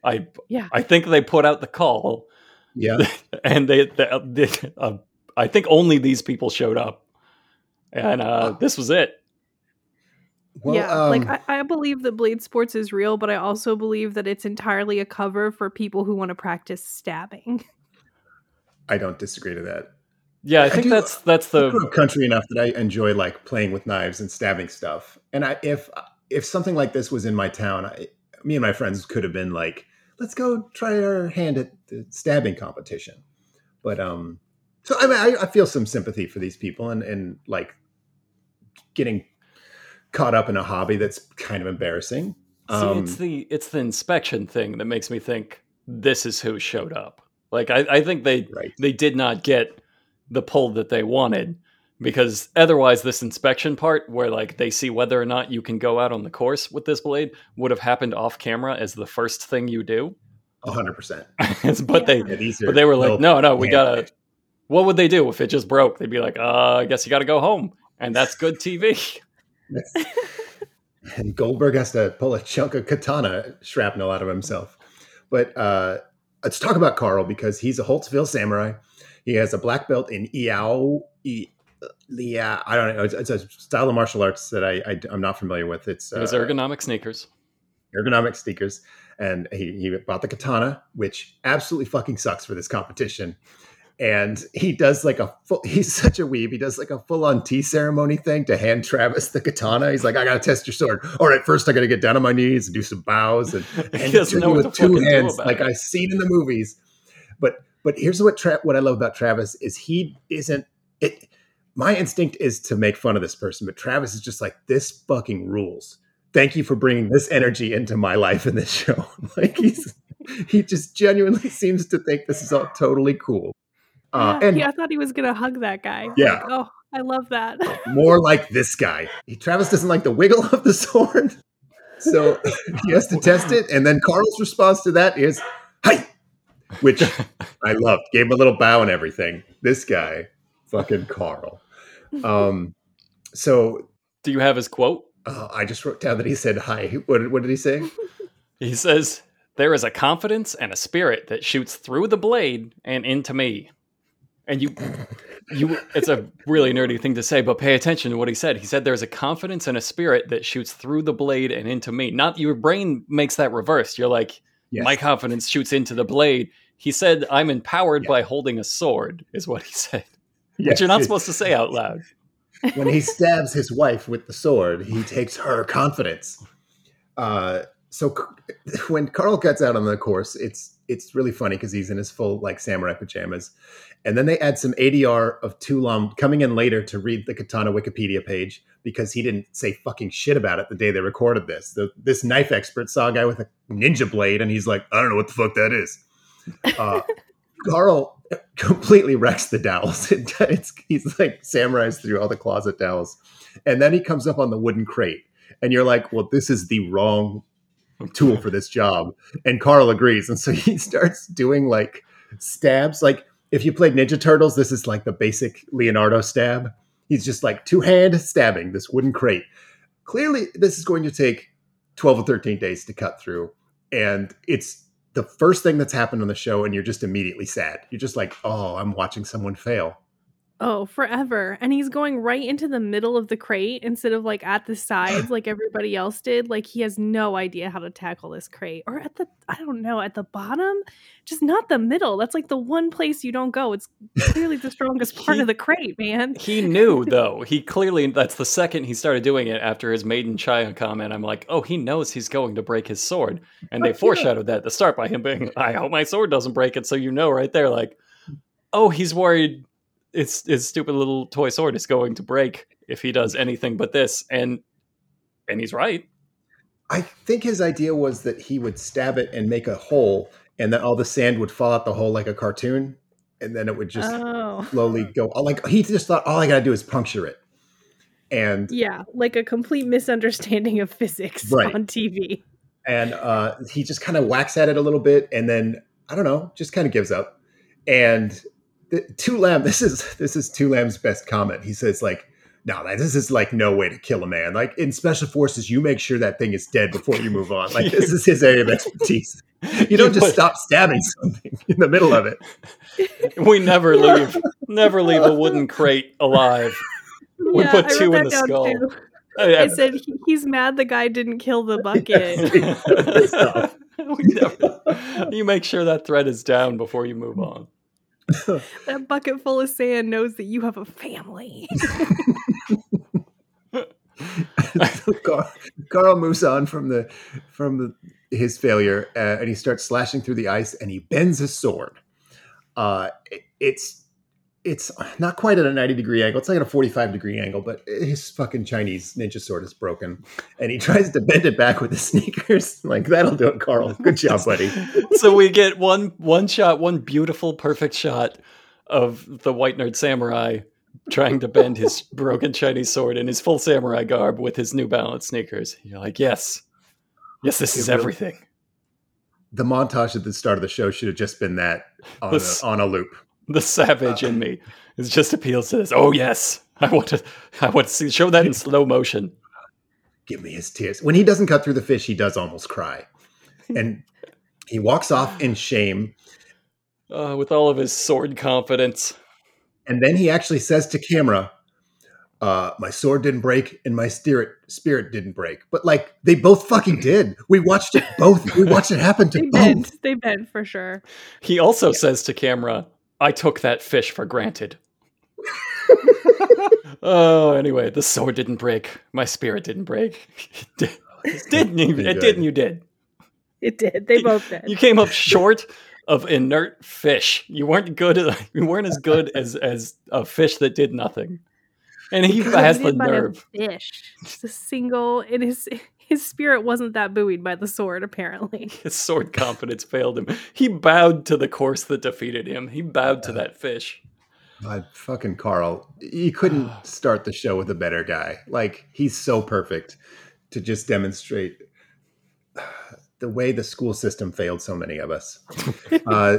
I Yeah. I think they put out the call, Yeah. and they, they, they uh, I think only these people showed up, and uh, this was it. Well, yeah, um, like I, I believe that blade sports is real, but I also believe that it's entirely a cover for people who want to practice stabbing. I don't disagree to that. Yeah, I I think do- that's that's I the country enough that I enjoy like playing with knives and stabbing stuff. And I, if if something like this was in my town, I, me and my friends could have been like, "Let's go try our hand at the stabbing competition." But um, so I mean, I, I feel some sympathy for these people and and like getting caught up in a hobby that's kind of embarrassing. see, Um, it's the it's the inspection thing that makes me think this is who showed up. Like I, I think they right. they did not get the pull that they wanted because otherwise this inspection part where like they see whether or not you can go out on the course with this blade would have happened off camera as the first thing you do hundred percent. but they Yeah, but they were like no no we gotta knives. what would they do if it just broke they'd be like uh i guess you gotta go home and that's good tv and Goldberg has to pull a chunk of katana shrapnel out of himself. But uh, let's talk about Carl because he's a Holtzville samurai. He has a black belt in Iao. I, yeah, I don't know. It's, it's a style of martial arts that I, I am not familiar with. It's it uh, ergonomic sneakers ergonomic sneakers, and he, he bought the katana, which absolutely fucking sucks for this competition. And he does like a full, he's such a weeb. He does like a full on tea ceremony thing to hand Travis the katana. He's like, I gotta test your sword. All right, first I gotta get down on my knees and do some bows and, and doesn't do know it what with two hands, like it. I've seen in the movies. But but here's what Tra- what I love about Travis is he isn't it. My instinct is to make fun of this person, but Travis is just like this fucking rules. Thank you for bringing this energy into my life in this show. like he's he just genuinely seems to think this is all totally cool. Uh, yeah, and yeah, I thought he was gonna hug that guy. Yeah. Like, oh, I love that. more like this guy. He, Travis doesn't like the wiggle of the sword, so he has to test it. And then Carl's response to that is "Hi," which I loved. Gave him a little bow and everything. This guy, fucking Carl. Um, so do you have his quote uh, I just wrote down that he said hi. What, what did he say? he says there is a confidence and a spirit that shoots through the blade and into me and you you it's a really nerdy thing to say but pay attention to what he said. He said there's a confidence and a spirit that shoots through the blade and into me. Not your brain makes that reversed you're like Yes. my confidence shoots into the blade. He said i'm empowered Yeah. by holding a sword is what he said. Yes, which you're not supposed to say out loud. When he stabs his wife with the sword, he takes her confidence. Uh, so c- when Carl gets out on the course, it's it's really funny because he's in his full like samurai pajamas, and then they add some ADR of Tu Lam coming in later to read the katana Wikipedia page because he didn't say fucking shit about it the day they recorded this. The, this knife expert saw a guy with a ninja blade, and he's like, I don't know what the fuck that is. Uh, Carl completely wrecks the dowels. he's like samurais through all the closet dowels. And then he comes up on the wooden crate. And you're like, well, this is the wrong tool for this job. And Carl agrees. And so he starts doing like stabs. Like if you played Ninja Turtles, this is like the basic Leonardo stab. He's just like two hand stabbing this wooden crate. Clearly, this is going to take 12 or 13 days to cut through. And it's the first thing that's happened on the show, and you're just immediately sad. You're just like, oh, I'm watching someone fail. Oh, forever. And he's going right into the middle of the crate instead of like at the sides like everybody else did. Like he has no idea how to tackle this crate. Or at the I don't know, at the bottom, just not the middle. That's like the one place you don't go. It's clearly the strongest part He- of the crate, man. He knew though. He clearly that's the second he started doing it after his made in China comment. I'm like, oh, he knows he's going to break his sword, and they oh, yeah. foreshadowed that at the start by him being, I hope my sword doesn't break it. So you know right there, like, oh, he's worried it's his stupid little toy sword is going to break if he does anything but this, and and he's right. I think his idea was that he would stab it and make a hole, and then all the sand would fall out the hole like a cartoon, and then it would just oh. slowly go. Like he just thought, all I gotta do is puncture it, and Yeah, like a complete misunderstanding of physics Right. on TV. and uh, he just kind of whacks at it a little bit, and then I don't know, just kind of gives up. And the, Tu Lam, this is this is Tu Lam's best comment. He says like, "No, man, this is like no way to kill a man. Like in special forces, you make sure that thing is dead before you move on. Like this is his area of expertise. You don't just put- stop stabbing something in the middle of it. We never leave, never leave a wooden crate alive. We put I two wrote in the down, skull. too. Oh, I- I- I said he, he's mad the guy didn't kill the bucket. We never- you make sure that thread is down before you move on. that bucket full of sand knows that you have a family. Carl, Carl moves on from the from the, his failure, uh, and he starts slashing through the ice, and he bends his sword. Uh, it- it's it's not quite at a ninety degree angle; it's like at a forty five degree angle. But his fucking Chinese ninja sword is broken, and he tries to bend it back with his sneakers. Like that'll do it, Carl. Good job, buddy. so we get one one shot, one beautiful, perfect shot of the white nerd samurai trying to bend his broken Chinese sword in his full samurai garb with his New Balance sneakers. You're like, yes, yes, this It is really- everything. The montage at the start of the show should have just been that on, a, on a loop. The savage in me is just appeals to this. Oh yes, I want to. I want to see show that in slow motion. give me his tears. When he doesn't cut through the fish, he does almost cry. And he walks off in shame. Uh, with all of his sword confidence. And then he actually says to camera, uh, my sword didn't break and my spirit spirit didn't break. But like they both fucking did. We watched it both. We watched it happen to they both. bend. They bend for sure. He also says to camera, "I took that fish for granted." oh, anyway, the sword didn't break. My spirit didn't break. It didn't you? It good. didn't. You did. It did. They both did. You came up short of inert fish. You weren't good. At, you weren't as good as as a fish that did nothing. And he has the Buoyed a nerve. Fish. Just a single. And his his spirit wasn't that buoyed by the sword. Apparently. His sword confidence failed him. He bowed to the course that defeated him. He bowed to that fish. God, fucking Carl. You couldn't start the show with a better guy. Like he's so perfect to just demonstrate the way the school system failed so many of us. Uh,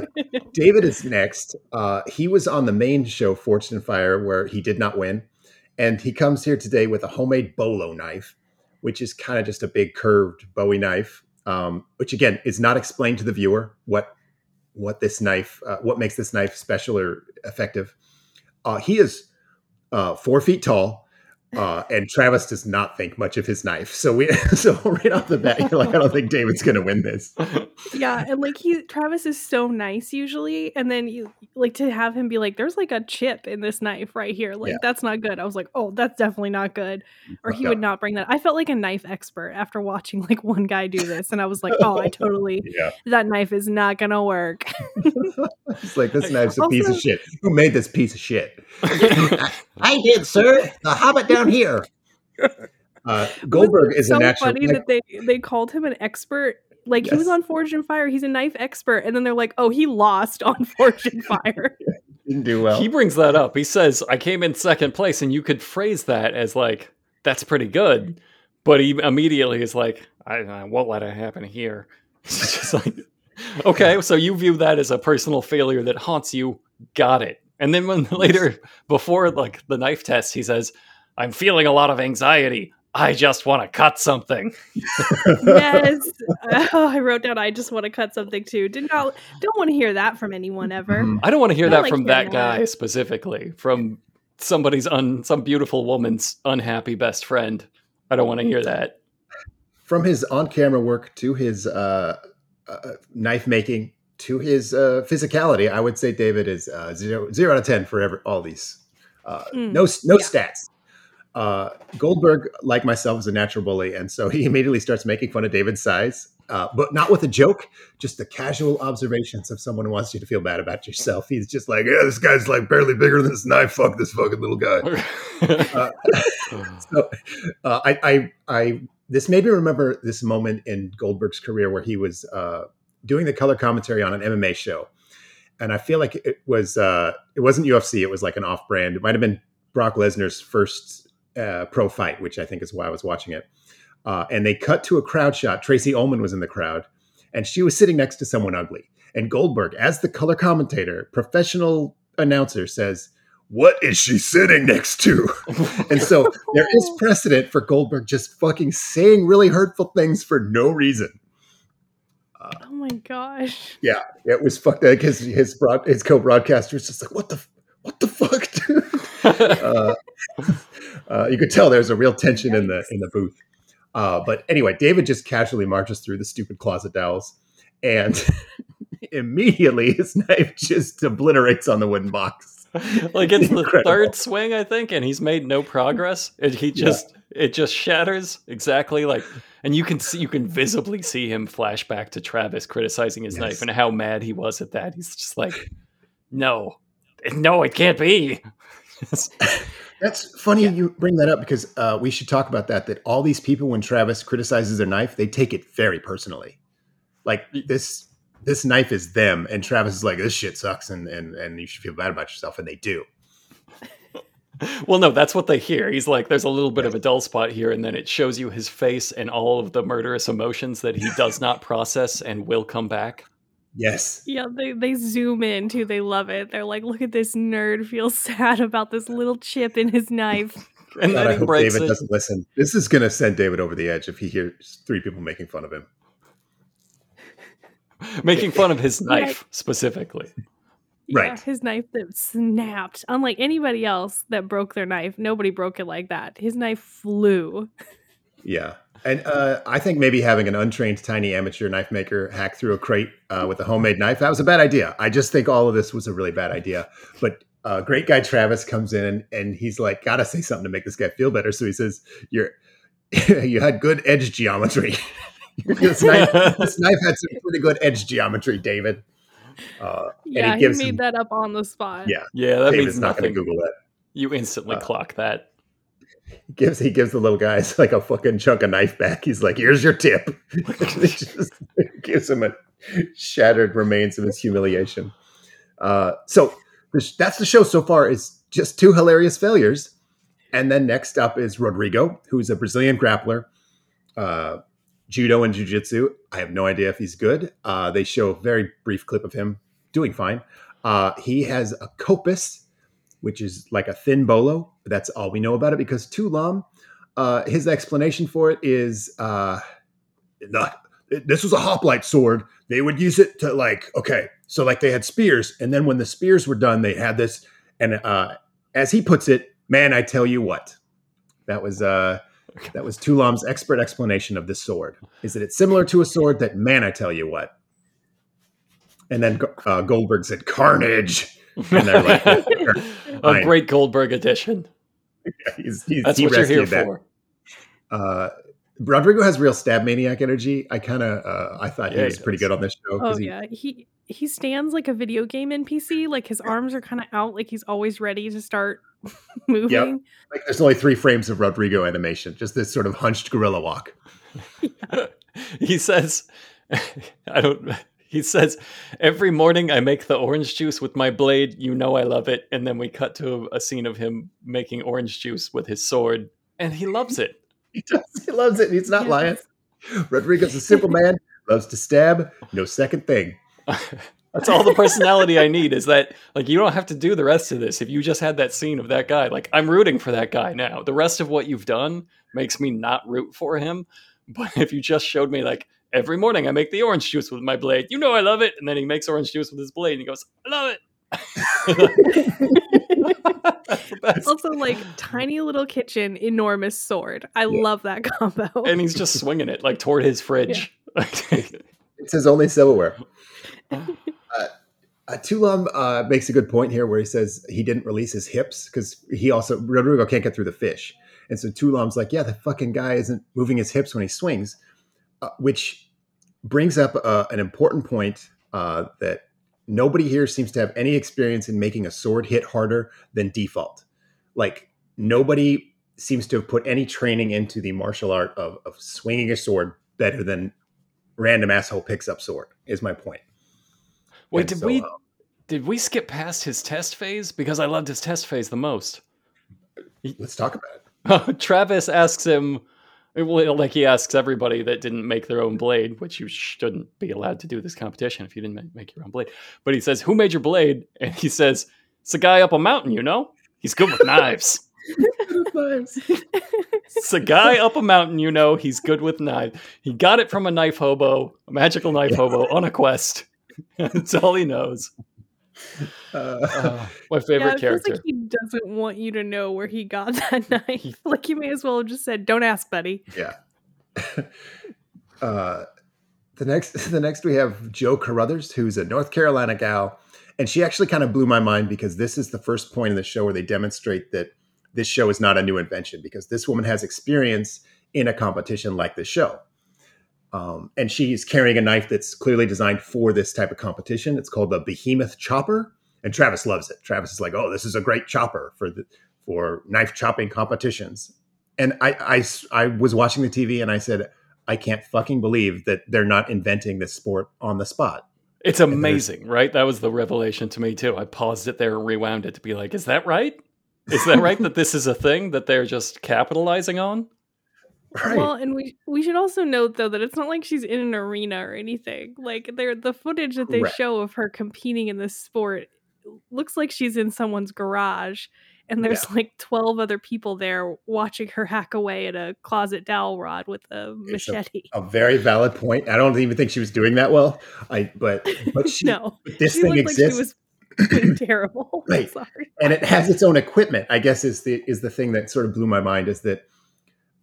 David is next. Uh, he was on the main show, Forged in Fire, where he did not win. And he comes here today with a homemade bolo knife, which is kind of just a big curved Bowie knife, um, which again is not explained to the viewer what what this knife, uh, what makes this knife special or effective. Uh, he is uh, four feet tall, uh, and Travis does not think much of his knife. So we, so right off the bat, you're like, I don't think David's going to win this. yeah, and like he Travis is so nice usually, and then you like to have him be like, "There's like a chip in this knife right here. Like Yeah. that's not good." I was like, "Oh, that's definitely not good." Or he would not bring that. I felt like a knife expert after watching like one guy do this, and I was like, "Oh, I totally Yeah, that knife is not gonna work." it's like this knife's a piece of shit. Who made this piece of shit? I did, sir. The hobbit down here. Uh, Goldberg Wasn't it is so a natural. funny that they they called him an expert. Like he was on Forged in Fire. He's a knife expert, and then they're like, "Oh, he lost on Forged in Fire." didn't do well. he brings that up. He says, I came in second place, and you could phrase that as like, that's pretty good. But he immediately is like, I, I won't let it happen here. It's just like, okay, so you view that as a personal failure that haunts you. Got it. And then when later, before like the knife test, he says, I'm feeling a lot of anxiety. I just want to cut something. yes. Oh, I wrote down. I just want to cut something too. Did not. Don't want to hear that from anyone ever. Mhm. I don't want to hear I that like from that hearing that. guy specifically, from somebody's un some beautiful woman's unhappy best friend. I don't want to hear that. From his on-camera work to his uh, uh, knife making to his uh, physicality, I would say David is uh, zero zero out of ten for every, all these. Uh, Mm, no no yeah. stats. Uh, Goldberg, like myself, is a natural bully, and so he immediately starts making fun of David's size, uh, but not with a joke, just the casual observations of someone who wants you to feel bad about yourself. He's just like, "Yeah, this guy's like barely bigger than this knife. Fuck this fucking little guy." Uh, so uh, I, I, I, this made me remember this moment in Goldberg's career where he was uh, doing the color commentary on an MMA show, and I feel like it was, uh, it wasn't UFC. It was like an off-brand. It might have been Brock Lesnar's first uh, pro fight, which I think is why I was watching it. Uh, and they cut to a crowd shot. Tracey Ullman was in the crowd, and she was sitting next to someone ugly. And Goldberg, as the color commentator, professional announcer, says, "What is she sitting next to?" And so there is precedent for Goldberg just fucking saying really hurtful things for no reason. Oh my gosh. Yeah, it was fucked up because his broad, his co-broadcaster was just like, "What the, what the fuck, dude?" Uh, uh, you could tell there's a real tension in the in the booth. Uh, but anyway, David just casually marches through the stupid closet dowels, and immediately his knife just obliterates on the wooden box. like it's the Incredible. third swing, I think, and he's made no progress. And he Yeah. just it just shatters exactly like and you can see you can visibly see him flash back to Travis criticizing his Yes. knife and how mad he was at that. He's just like, No, no, it can't be. That's funny you bring that up because uh, we should talk about that. That all these people, when Travis criticizes their knife, they take it very personally. Like this, this knife is them, and Travis is like, "This shit sucks," and and and you should feel bad about yourself, and they do. well, no, that's what they hear. He's like, there's a little bit of a dull spot here, and then it shows you his face and all of the murderous emotions that he does not process and will come back. Yes, Yeah, they, they zoom in too. They love it. They're like, look at this nerd feel sad about this little chip in his knife. And God, I then he hope breaks David it. doesn't listen. This is going to send David over the edge if he hears three people making fun of him. making fun of his Yeah. knife specifically. Yeah, Right. his knife that snapped. Unlike anybody else that broke their knife, nobody broke it like that. His knife flew. Yeah. And uh, I think maybe having an untrained tiny amateur knife maker hack through a crate uh, with a homemade knife, that was a bad idea. I just think all of this was a really bad idea. But uh, great guy Travis comes in and, and he's like, gotta say something to make this guy feel better. So he says, You're you had good edge geometry. this, knife, this knife had some pretty good edge geometry, David. Uh, Yeah, he he, gives made him, that up on the spot. Yeah. Yeah, that David's means not going to nothing. Google that. You instantly Uh, clock that. He gives he gives the little guys like a fucking chunk of knife back. He's like, "Here's your tip." he just gives him a shattered remains of his humiliation. Uh, so that's the show so far. Is just two hilarious failures, and then next up is Rodrigo, who's a Brazilian grappler, uh, judo and jujitsu. I have no idea if he's good. Uh, they show a very brief clip of him doing fine. Uh, he has a kopis, which is like a thin bolo. That's all we know about it because Tu Lam, uh, his explanation for it is uh, not, this was a hoplite sword. They would use it to like, okay, so like they had spears. And then when the spears were done, they had this. And uh, as he puts it, man, I tell you what, that was uh, that was Tu Lam's expert explanation of this sword. Is that it's similar to a sword that, man, I tell you what. And then uh, Goldberg said, "Carnage." And they're like, a great Goldberg edition. he's, he's, That's he what you're here that. for. Uh, Rodrigo has real stab maniac energy. I kind of, uh, I thought Yeah, he he was pretty good on this show. Oh he, yeah, he he stands like a video game NPC. Like his arms are kind of out, like he's always ready to start moving. like there's only three frames of Rodrigo animation, just this sort of hunched gorilla walk. he says, I don't. He says, every morning I make the orange juice with my blade. You know I love it. And then we cut to a, scene of him making orange juice with his sword, and he loves it. He does. He loves it. He's not Yes. lying. Rodrigo's a simple man, loves to stab. No second thing. That's all the personality I need is that like you don't have to do the rest of this. If you just had that scene of that guy, like I'm rooting for that guy now. The rest of what you've done makes me not root for him. But if you just showed me like every morning I make the orange juice with my blade, you know I love it, and then he makes orange juice with his blade and he goes, I love it. That's the best. also, like tiny little kitchen, enormous sword. I love that combo. and he's just swinging it like toward his fridge. It's his only silverware. Uh, uh, Tu Lam uh, makes a good point here where he says he didn't release his hips because he also Rodrigo can't get through the fish, and so Tu Lam's like, yeah, the fucking guy isn't moving his hips when he swings, uh, which brings up uh, an important point uh, that nobody here seems to have any experience in making a sword hit harder than default. Like nobody seems to have put any training into the martial art of, of swinging a sword better than random asshole picks up sword. Is my point. Wait, And did so, we uh, did we skip past his test phase? Because I loved his test phase the most. let's talk about it. Travis asks him, like he asks everybody that didn't make their own blade, which you shouldn't be allowed to do this competition if you didn't make your own blade. But he says, "Who made your blade?" And he says, "It's a guy up a mountain, you know. He's good with knives. It's a guy up a mountain, you know. He's good with knives. He got it from a knife hobo, a magical knife hobo on a quest. That's all he knows. Uh, My yeah, favorite it feels character. like he doesn't want you to know where he got that knife. like you may as well have just said, "Don't ask, buddy." yeah. uh, the next, the next we have Joe Carruthers, who's a North Carolina gal, and she actually kind of blew my mind because this is the first point in the show where they demonstrate that this show is not a new invention because this woman has experience in a competition like this show. Um, and she's carrying a knife that's clearly designed for this type of competition. It's called the Behemoth Chopper, and Travis loves it. Travis is like, "Oh, this is a great chopper for the for knife chopping competitions." And I, I, I was watching the TV and I said, "I can't fucking believe that they're not inventing this sport on the spot." It's amazing, right? That was the revelation to me too. I paused it there and rewound it to be like, is that right? Is that right that this is a thing that they're just capitalizing on? Right? Well, and we we should also note though that it's not like she's in an arena or anything. Like there, the footage that they Correct. show of her competing in this sport looks like she's in someone's garage, and there's like twelve other people there watching her hack away at a closet dowel rod with a It's a- machete. a very valid point. I don't even think she was doing that well. I, but, but she, no, this she thing exists. like she was terrible. Right. sorry. and it has its own equipment. I guess is the is the thing that sort of blew my mind is that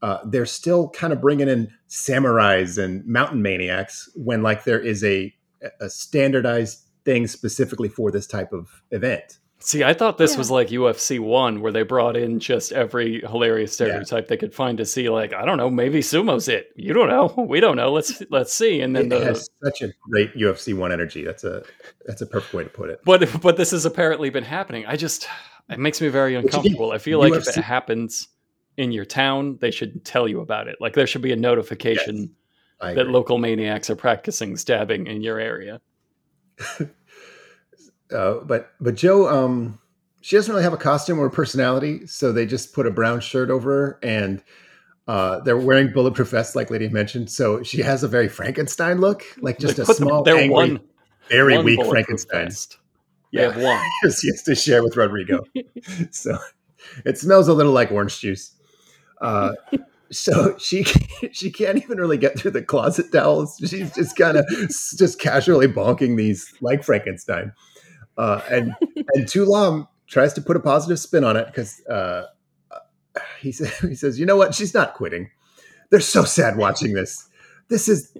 uh, they're still kind of bringing in samurais and mountain maniacs when like there is a a standardized thing specifically for this type of event. See, I thought this Yeah. was like UFC one, where they brought in just every hilarious stereotype they could find to see. Like, I don't know, maybe sumo's it. You don't know. We don't know. Let's let's see. And then It the has such a great UFC one energy. That's a that's a perfect way to put it. but but this has apparently been happening. I just it makes me very uncomfortable. I feel like if it happens in your town, they should tell you about it. Like there should be a notification I that local maniacs are practicing stabbing in your area. uh, but but Joe, um, she doesn't really have a costume or a personality, so they just put a brown shirt over her, and uh, they're wearing bulletproof vests, like Lydia mentioned. So she has a very Frankenstein look, like just They a put them- small, angry, one very one weak Frankenstein. vest. Yeah, have one. she has to share with Rodrigo. so it smells a little like orange juice. Uh, so she she can't even really get through the closet towels. She's just kind of just casually bonking these like Frankenstein. Uh, and and Tu Lam tries to put a positive spin on it because uh, he says he says you know what she's not quitting. They're so sad watching this. This is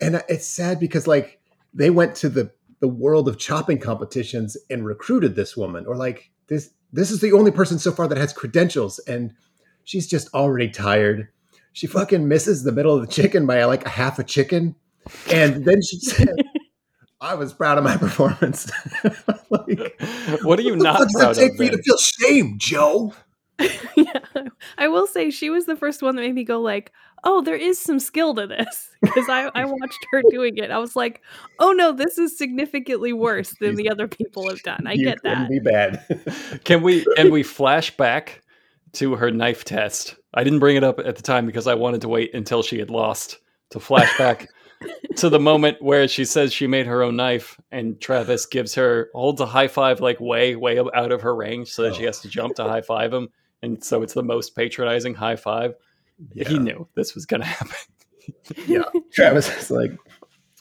and it's sad because like they went to the the world of chopping competitions and recruited this woman or like this this is the only person so far that has credentials and she's just already tired she fucking misses the middle of the chicken by like a half a chicken and then she said i was proud of my performance like, what are you what the not fuck does proud it take for you to feel shame joe yeah, I will say she was the first one that made me go like, "Oh, there is some skill to this." Because I, I watched her doing it. I was like, "Oh no, this is significantly worse than the other people have done." I you get that. be bad Can we can we flash back to her knife test? I didn't bring it up at the time because I wanted to wait until she had lost to flashback to the moment where she says she made her own knife, and Travis gives her holds a high five like way way out of her range, so that she Oh. has to jump to high five him, and so it's the most patronizing high five. He knew this was going to happen. yeah. Travis is like,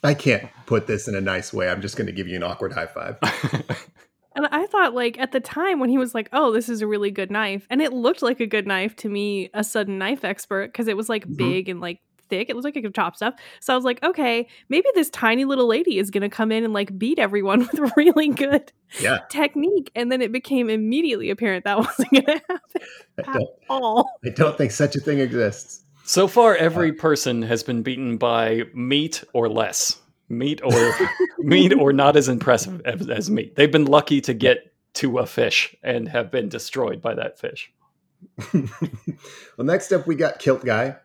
I can't put this in a nice way. I'm just going to give you an awkward high five. And I thought, like, at the time when he was like, oh, this is a really good knife, and it looked like a good knife to me, a sudden knife expert, because it was like Mhm. big and like thick. It was like it could chop stuff. So I was like, okay, maybe this tiny little lady is going to come in and like beat everyone with really good Yeah. technique. And then it became immediately apparent that wasn't going to happen at all. I don't think such a thing exists. So far, every person has been beaten by meat or less. Meat or meat or not as impressive as, as meat. They've been lucky to get to a fish and have been destroyed by that fish. well, next up, we got Kilt Guy,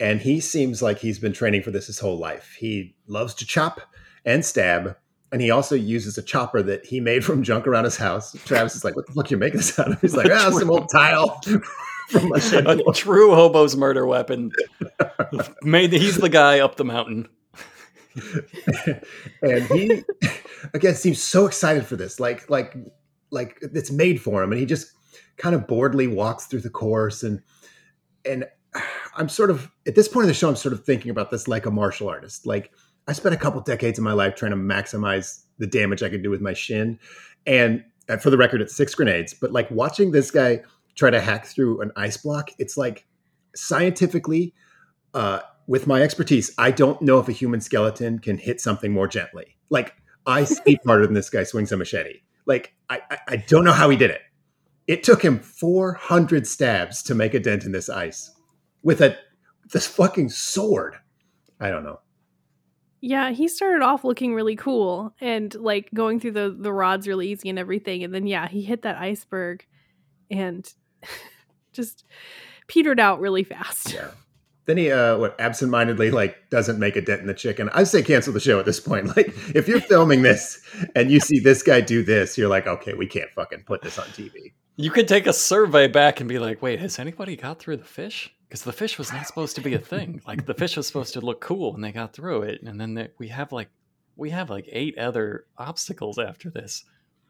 and he seems like he's been training for this his whole life. He loves to chop and stab, and he also uses a chopper that he made from junk around his house. Travis is like, "What the fuck you making this out of?" He's like, "Ah, some old tile from A true hobo's murder weapon. Made he's the guy up the mountain. and he again seems so excited for this like like like it's made for him. And he just kind of boredly walks through the course. And and i'm sort of at this point in the show i'm sort of thinking about this like a martial artist. Like i spent a couple decades of my life trying to maximize the damage i could do with my shin. And uh, for the record it's six grenades. But like watching this guy try to hack through an ice block it's like scientifically uh, with my expertise, I don't know if a human skeleton can hit something more gently. Like I speak harder than this guy swings a machete. Like I, I, I don't know how he did it. It took him 400 stabs to make a dent in this ice with a this fucking sword. I don't know. Yeah, he started off looking really cool and like going through the the rods really easy and everything, and then yeah, he hit that iceberg and just petered out really fast. Yeah. Then he uh what absentmindedly like doesn't make a dent in the chicken. I say cancel the show at this point. Like if you're filming this and you see this guy do this, you're like, okay, we can't fucking put this on TV. You could take a survey back and be like, wait, has anybody got through the fish? Because the fish was not supposed to be a thing. Like the fish was supposed to look cool when they got through it, and then they, we have like we have like eight other obstacles after this.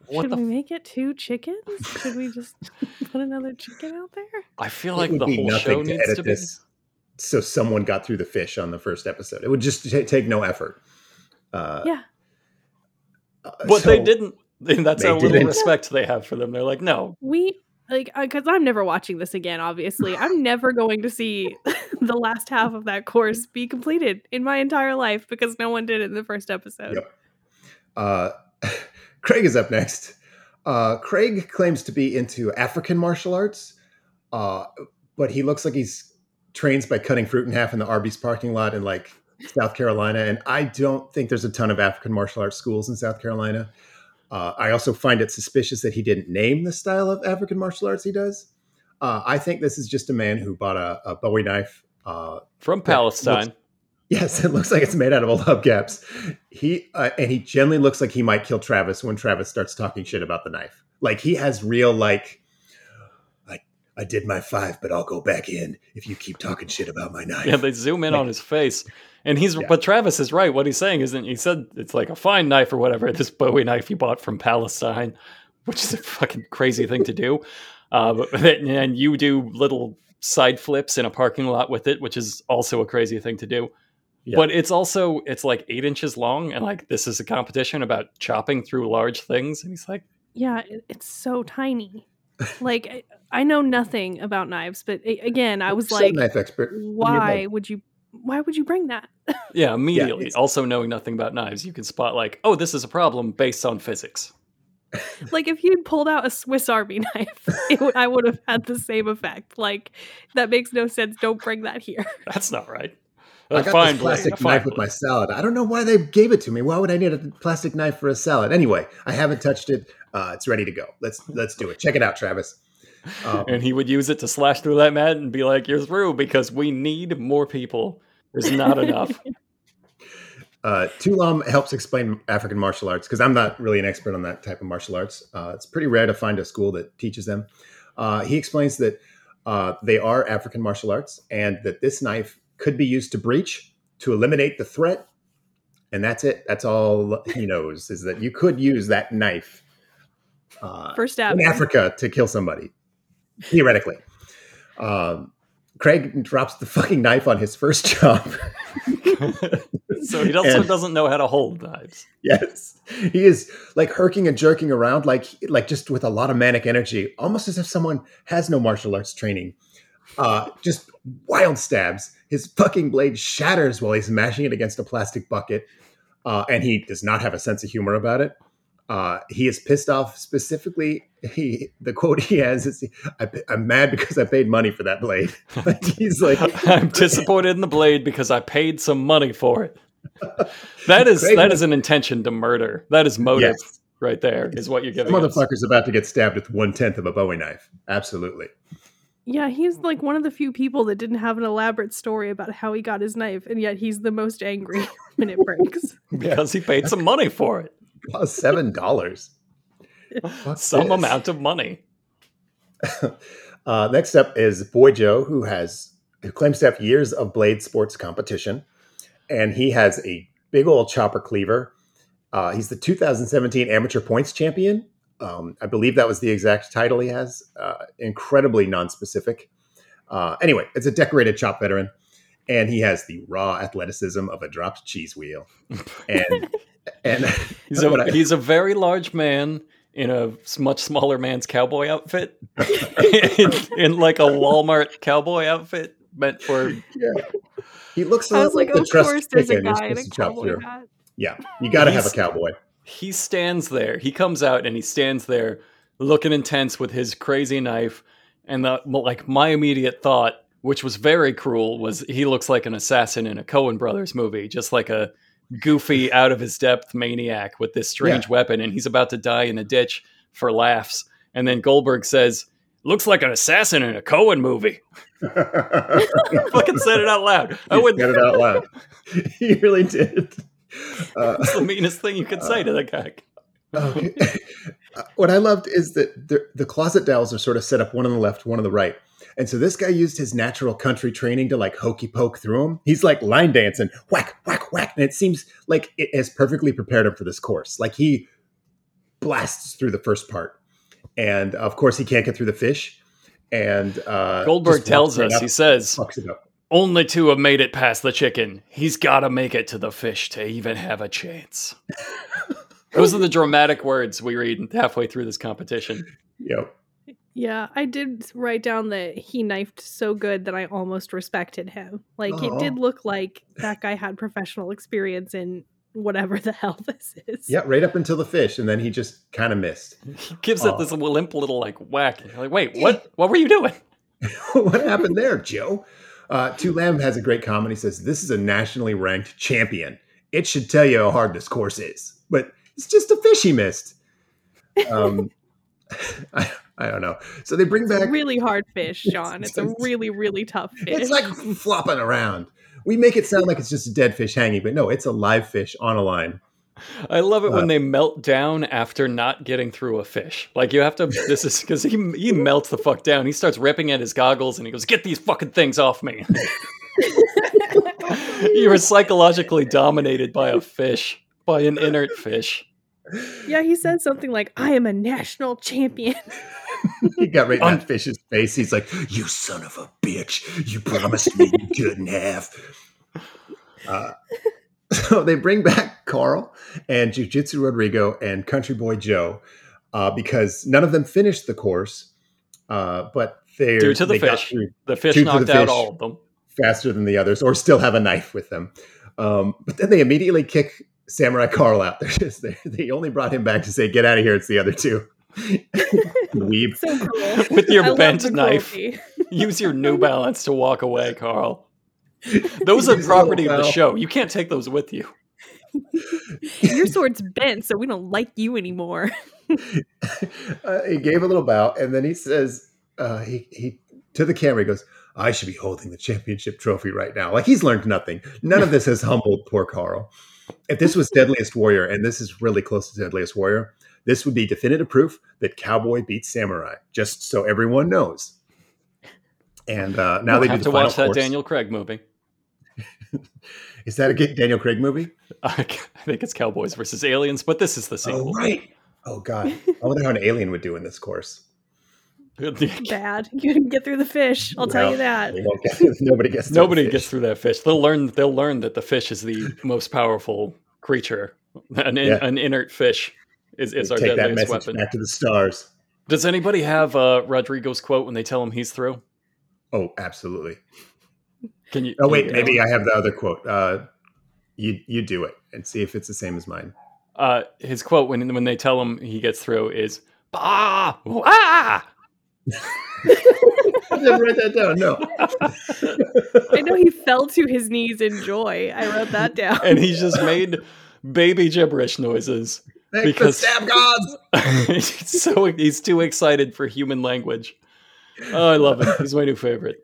What Should the? we f- make it two chickens? Should we just put another chicken out there? I feel It like would the be whole show needs to be. So someone got through the fish on the first episode. It would just ta- take no effort. Uh, Yeah. uh, But they didn't. And that's They how little didn't. respect they have for them. They're like, no, We like because I'm never watching this again. Obviously, I'm never going to see the last half of that course be completed in my entire life because no one did it in the first episode. Yep. Uh, Craig is up next. Uh, Craig claims to be into African martial arts, uh, but he looks like he's trains by cutting fruit in half in the Arby's parking lot in like South Carolina. And I don't think there's a ton of African martial arts schools in South Carolina. Uh, I also find it suspicious that he didn't name the style of African martial arts he does. Uh, I think this is just a man who bought a, a Bowie knife uh, from looks- Palestine. Yes, it looks like it's made out of old hubcaps. He uh, and he generally looks like he might kill Travis when Travis starts talking shit about the knife. Like he has real like, I I did my five, but I'll go back in if you keep talking shit about my knife. Yeah, they zoom in Like- on his face, and he's. Yeah. But Travis is right. What he's saying isn't. He said it's like a fine knife or whatever. This Bowie knife you bought from Palestine, which is a fucking crazy thing to do. Uh, and you do little side flips in a parking lot with it, which is also a crazy thing to do. Yeah. But it's also it's like eight inches long, and like this is a competition about chopping through large things. And he's like, Yeah, it's so tiny. Like I, I know nothing about knives, but again, I was like, knife expert. Give me a why would you? Why would you bring that? yeah, immediately. it's- also knowing nothing about knives, you can spot like, oh, this is a problem based on physics. like if you'd pulled out a Swiss Army knife, it would, I would have had the same effect. Like that makes no sense. Don't bring that here. That's not right. I A got fine this plastic a fine knife with my salad. I don't know why they gave it to me. Why would I need a plastic knife for a salad? Anyway, I haven't touched it. Uh, it's ready to go. Let's let's do it. Check it out, Travis. Um, and he would use it to slash through that mat and be like, "You're through," because we need more people. There's not enough. uh, Tu Lam helps explain African martial arts because I'm not really an expert on that type of martial arts. Uh, it's pretty rare to find a school that teaches them. Uh, he explains that uh, they are African martial arts and that this knife could be used to breach, to eliminate the threat, and that's it. That's all he knows is that you could use that knife uh, First stab. in Africa to kill somebody, theoretically. Um, Craig drops the fucking knife on his first job. so he also And- doesn't know how to hold knives. yes, he is like herking and jerking around, like like just with a lot of manic energy, almost as if someone has no martial arts training. Uh, just wild stabs. His fucking blade shatters while he's mashing it against a plastic bucket, uh, and he does not have a sense of humor about it. Uh, he is pissed off specifically. He the quote he has is, I, "I'm mad because I paid money for that blade." like he's like, I'm disappointed in the blade because I paid some money for it. That is Craig that is an intention to murder. That is motive yes, right there. Is what you're giving us. motherfucker's about to get stabbed with one tenth of a Bowie knife. Absolutely. Yeah, he's like one of the few people that didn't have an elaborate story about how he got his knife, and yet he's the most angry when it breaks. because he paid some money for it, Plus seven dollars. some amount of money. Uh, next up is Boy Joe, who has who claims to have years of blade sports competition, and he has a big old chopper cleaver. Uh, he's the 2017 amateur points champion. Um, I believe that was the exact title he has. Uh, incredibly non-specific. Uh, anyway, it's a decorated chop veteran, and he has the raw athleticism of a dropped cheese wheel. And and He's a I- he's a very large man in a much smaller man's cowboy outfit, in, in like a Walmart cowboy outfit meant for. he looks. a I lot was like, the of trussed course, there's a chicken guy in a supposed to chop cowboy hat. Yeah, you got to have a cowboy. He stands there. He comes out and he stands there looking intense with his crazy knife. And the like, my immediate thought, which was very cruel, was he looks like an assassin in a Coen Brothers movie, just like a goofy, out of his depth maniac with this strange weapon, and he's about to die in a ditch for laughs. And then Goldberg says, "Looks like an assassin in a Cohen movie." Fucking said it out loud. I would. said it out loud. he really did. Uh, That's the meanest thing you could say to that guy. okay. what I loved is that the, the closet dowels are sort of set up one on the left, one on the right. And so this guy used his natural country training to like hokey poke through them. He's like line dancing, whack, whack, whack. And it seems like it has perfectly prepared him for this course. Like he blasts through the first part. And of course, he can't get through the fish. And uh, Goldberg tells us. He says, fucks it up. Only two have made it past the chicken. He's got to make it to the fish to even have a chance. Those are the dramatic words we read halfway through this competition. Yep. Yeah, I did write down that he knifed so good that I almost respected him. Like it did look like that guy had professional experience in whatever the hell this is. Yeah, right up until the fish, and then he just kind of missed. He gives Oh. it this limp little like whack. Like, wait, what? What were you doing? what happened there, Joe? Uh, Tu Lam has a great comment. He says, "This is a nationally ranked champion. It should tell you how hard this course is, but it's just a fish he missed." Um, I, I don't know. So they bring It's a back. really hard fish, John. It's a it's- really, really tough fish. It's like flopping around. We make it sound like it's just a dead fish hanging, but no, it's a live fish on a line. I love it Uh, when they melt down after not getting through a fish. Like you have to. This is because he he melts the fuck down. He starts ripping at his goggles and he goes, "Get these fucking things off me." you were psychologically dominated by a fish, by an inert fish. yeah, he said something like, "I am a national champion." he got right in Un- that fish's face. He's like, "You son of a bitch! You promised me you couldn't have." Uh, so they bring back Carl and Jiu-Jitsu Rodrigo and Country Boy Joe uh, because none of them finished the course, uh, but they Due to the got fish. through The fish Due to the knocked out fish. all of them. faster than the others, or still have a knife with them. Um, but then they immediately kick Samurai Carl out. They're just they, they only brought him back to say, "Get out of here!" It's the other two. Weeb. so cruel. With your I bent knife. Use your New Balance to walk away, Carl. Those are property of the show. You can't take those with you. Your sword's bent, so we don't like you anymore. uh, he gave a little bow, and then he says, uh, he, he to the camera, he goes, I should be holding the championship trophy right now. Like he's learned nothing. None of this has humbled poor Carl. If this was Deadliest Warrior, and this is really close to Deadliest Warrior, this would be definitive proof that Cowboy beats Samurai, just so everyone knows. And uh, now We'll they have do to the final watch that course. Daniel Craig movie. Is that a Daniel Craig movie? I think it's Cowboys versus Aliens, but this is the sequel. Oh right. Oh god. I wonder how an alien would do in this course. Bad. You didn't get through the fish. I'll tell you that. Get- nobody gets. through Nobody the gets through that fish. They'll learn. They'll learn that the fish is the most powerful creature. An, in, Yeah. an inert fish is, is our Take deadliest message weapon. back to the stars. Does anybody have uh, Rodrigo's quote when they tell him he's through? Oh, absolutely. Can you? Oh wait, you- maybe I have the other quote. Uh, you you do it and see if it's the same as mine. Uh, his quote when when they tell him he gets through is "Bah! Wah!" I didn't write that down. No. I know he fell to his knees in joy. I wrote that down. and he just made baby gibberish noises. Thank Because- the stab gods. he's so he's too excited for human language. Oh, I love it. He's my new favorite.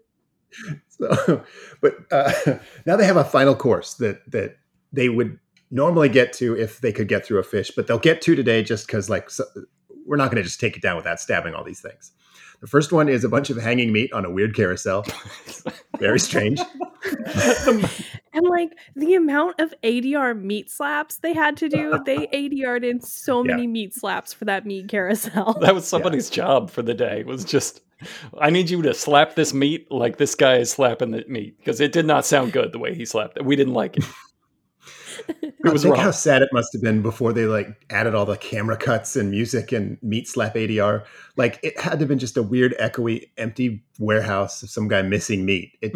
So, but uh, now they have a final course that that they would normally get to if they could get through a fish, but they'll get to today just because like so, we're not going to just take it down without stabbing all these things. The first one is a bunch of hanging meat on a weird carousel. Very strange. And like the amount of ADR meat slaps they had to do, they ADR'd in so Yeah. many meat slaps for that meat carousel. That was somebody's job for the day. Was just, I need you to slap this meat like this guy is slapping the meat because it did not sound good the way he slapped it. We didn't like it. It was think wrong. how sad it must have been before they like added all the camera cuts and music and meat slap ADR. Like it had to have been just a weird, echoey, empty warehouse of some guy missing meat. It,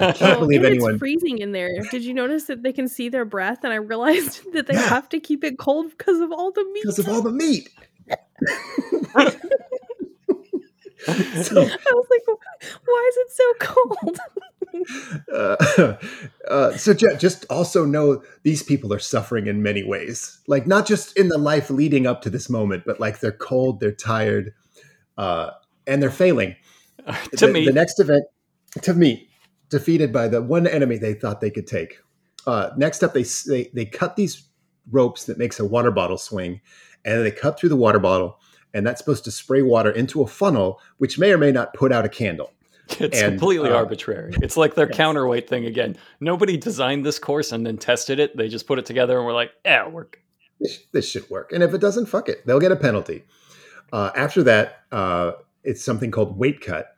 I can't Oh, believe and anyone. it's freezing in there. Did you notice that they can see their breath? And I realized that they Yeah. have to keep it cold because of all the meat. because of all the meat. so, I was like, why is it so cold? Uh, uh, so just also know these people are suffering in many ways. Like not just in the life leading up to this moment, but like they're cold, they're tired, uh, and they're failing. to the, me, the next event to me defeated by the one enemy they thought they could take uh, next up they, they they cut these ropes that makes a water bottle swing and they cut through the water bottle and that's supposed to spray water into a funnel which may or may not put out a candle it's and, completely uh, arbitrary. It's like their yes. counterweight thing again. Nobody designed this course and then tested it. They just put it together and we're like, yeah, it'll work. this, this should work and if it doesn't fuck it they'll get a penalty uh, after that uh, it's something called weight cut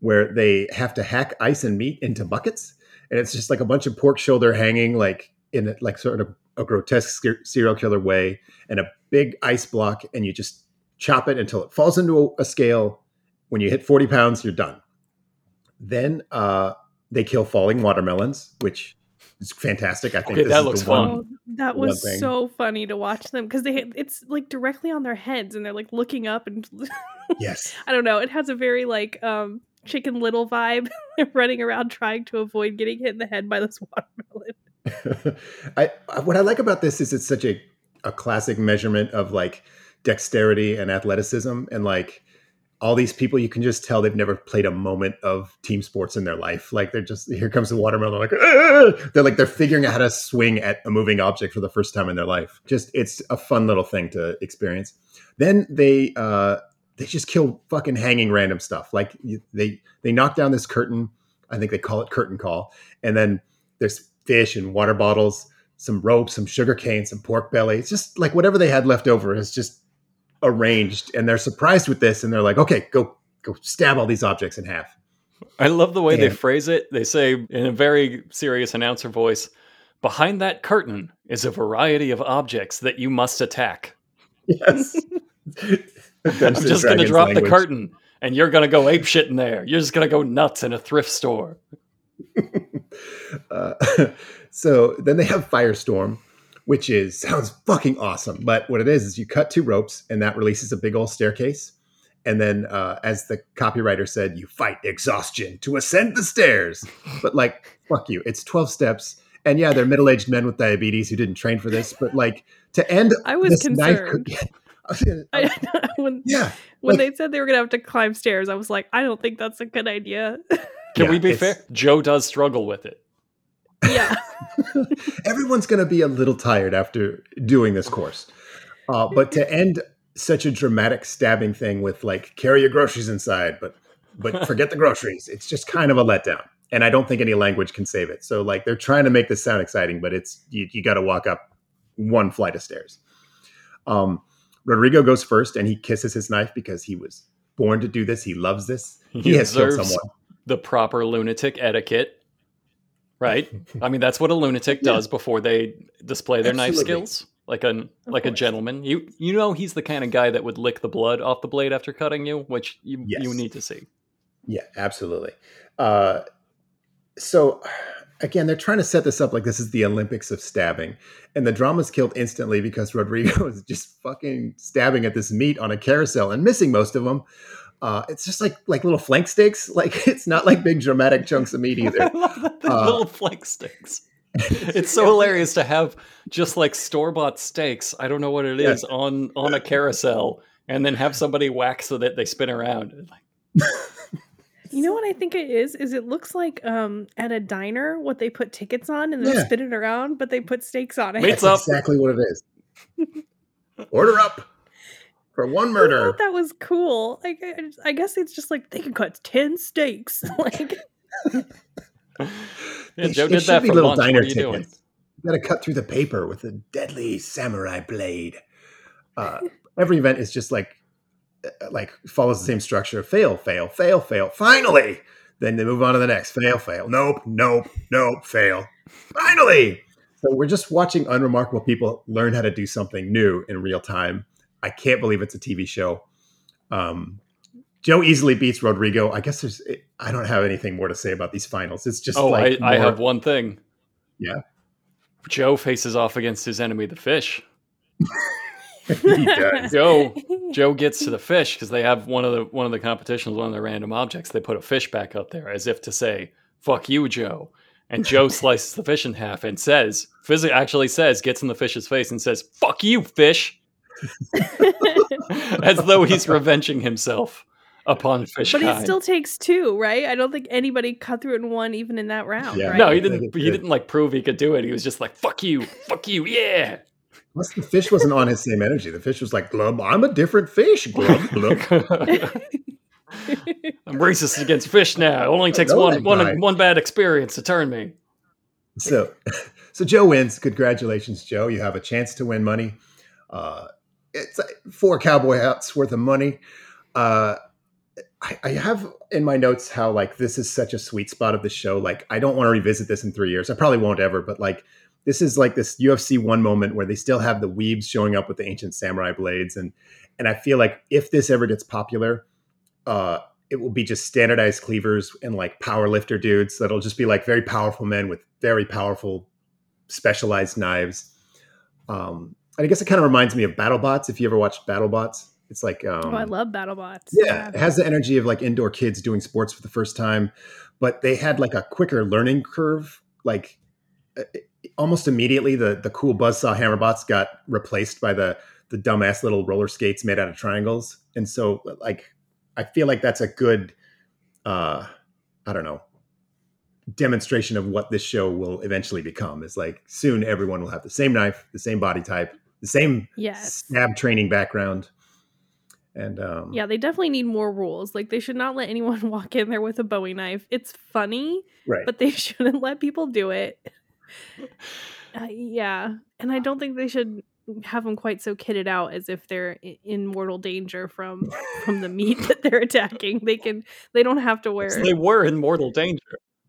where they have to hack ice and meat into buckets and it's just like a bunch of pork shoulder hanging like in a, like sort of a grotesque ser- serial killer way and a big ice block and you just chop it until it falls into a, a scale when you hit 40 pounds you're done then uh, they kill falling watermelons which is fantastic i think Okay, this that is looks the one fun. Oh, that was thing. so funny to watch them because they it's like directly on their heads and they're like looking up and yes I don't know. It has a very like um Chicken Little vibe. They're running around trying to avoid getting hit in the head by this watermelon. I, I what I like about this is it's such a a classic measurement of like dexterity and athleticism and like all these people you can just tell they've never played a moment of team sports in their life. Like they're just here comes the watermelon like "Ah!" they're like they're figuring out how to swing at a moving object for the first time in their life. Just it's a fun little thing to experience. Then they uh they just kill fucking hanging random stuff. Like they they knock down this curtain. I think they call it curtain call. And then there's fish and water bottles, some rope, some sugar cane, some pork belly. It's just like whatever they had left over is just arranged, and they're surprised with this, and they're like, "Okay, go go stab all these objects in half." I love the way they phrase it. They say in a very serious announcer voice, behind that curtain is a variety of objects that you must attack. Yes, I'm just going to drop the curtain and you're going to go ape shit in there. You're just going to go nuts in a thrift store. Uh, so then they have Firestorm, which is sounds fucking awesome. But what it is is you cut two ropes, and that releases a big old staircase. And then, uh, as the copywriter said, you fight exhaustion to ascend the stairs. But like, fuck you, it's twelve steps. And yeah, they're middle-aged men with diabetes who didn't train for this. But like, to end, I was this knife concerned. I- I, when yeah, when like- they said they were gonna have to climb stairs, I was like, I don't think that's a good idea. Can Yeah, we be fair? Joe does struggle with it. Yeah. everyone's going to be a little tired after doing this course. Uh, but to end such a dramatic stabbing thing with like carry your groceries inside, but but forget the groceries, it's just kind of a letdown. and I don't think any language can save it. So like they're trying to make this sound exciting, but it's you, you got to walk up one flight of stairs. Um, Rodrigo goes first, and he kisses his knife because he was born to do this. He loves this. He, He has killed someone. the proper lunatic etiquette. Right? I mean, that's what a lunatic Yeah. does before they display their knife skills. Like a like a gentleman. You you know he's the kind of guy that would lick the blood off the blade after cutting you, which you Yes. you need to see. Yeah, absolutely. Uh, so again, they're trying to set this up like this is the Olympics of stabbing, and the drama's killed instantly because Rodrigo is just fucking stabbing at this meat on a carousel and missing most of them. Uh, it's just like like little flank steaks. Like it's not like big dramatic chunks of meat either. I love the Uh, little flank sticks. It's so hilarious to have just like store bought steaks. I don't know what it is Yes. on on a carousel, and then have somebody whack so that they spin around. Like, You know what I think it is? Is it looks like um at a diner what they put tickets on and then Yeah. spin it around, but they put steaks on it. Wait, That's exactly what it is. Order up for one murder. I murder. thought that was cool. Like, I, just- I guess it's just like they can cut ten steaks. like, yeah, They Joe sh- did should that for little lunch. What diner are you doing? tickets. You got to cut through the paper with a deadly samurai blade. Uh, every event is just like uh, like follows the same structure: fail, fail, fail, fail. Finally, then they move on to the next: fail, fail. Nope, nope, nope, fail. Finally. So we're just watching unremarkable people learn how to do something new in real time. I can't believe it's a TV show. Um, Joe easily beats Rodrigo. I guess there's. I don't have anything more to say about these finals. It's just Oh, like I, I have one thing. Yeah. Joe faces off against his enemy, the fish. he does. Joe Joe gets to the fish because they have one of the one of the competitions, one of the random objects. They put a fish back up there as if to say, "Fuck you, Joe." And Joe slices the fish in half and says, physically actually says, gets in the fish's face and says, "Fuck you, fish," as though he's revenging himself upon fish. but it still takes two, right? I don't think anybody cut through it in one, even in that round. Yeah. right? no, he didn't. He didn't like prove he could do it. He was just like, "Fuck you, fuck you, yeah." Plus, the fish wasn't on his same energy. The fish was like, "Glub, I'm a different fish." Glub, glub. I'm racist against fish now. It only takes know one that one guy. one bad experience to turn me. So, so Joe wins. Congratulations, Joe. You have a chance to win money. Uh, it's four cowboy hats worth of money. Uh, I, I have in my notes how like this is such a sweet spot of the show. Like, I don't want to revisit this in three years. I probably won't ever, but like. This is like this UFC one moment where they still have the weebs showing up with the ancient samurai blades, and and I feel like if this ever gets popular, uh, it will be just standardized cleavers and like power lifter dudes that'll just be like very powerful men with very powerful specialized knives um i guess it kind of reminds me of battlebots if you ever watched battlebots it's like um oh, I love BattleBots. yeah, it has the energy of like indoor kids doing sports for the first time, but they had like a quicker learning curve. Like uh, almost immediately, the the cool buzzsaw hammerbots got replaced by the the dumbass little roller skates made out of triangles, and so like I feel like that's a good, uh, I don't know, demonstration of what this show will eventually become. Is like soon everyone will have the same knife, the same body type, the same Yes. stab training background. And um, Yeah, they definitely need more rules. Like they should not let anyone walk in there with a Bowie knife. It's funny, right. but they shouldn't let people do it. Uh, yeah, and I don't think they should have them quite so kitted out as if they're in mortal danger from from the meat that they're attacking. They can they don't have to wear. They were in mortal danger.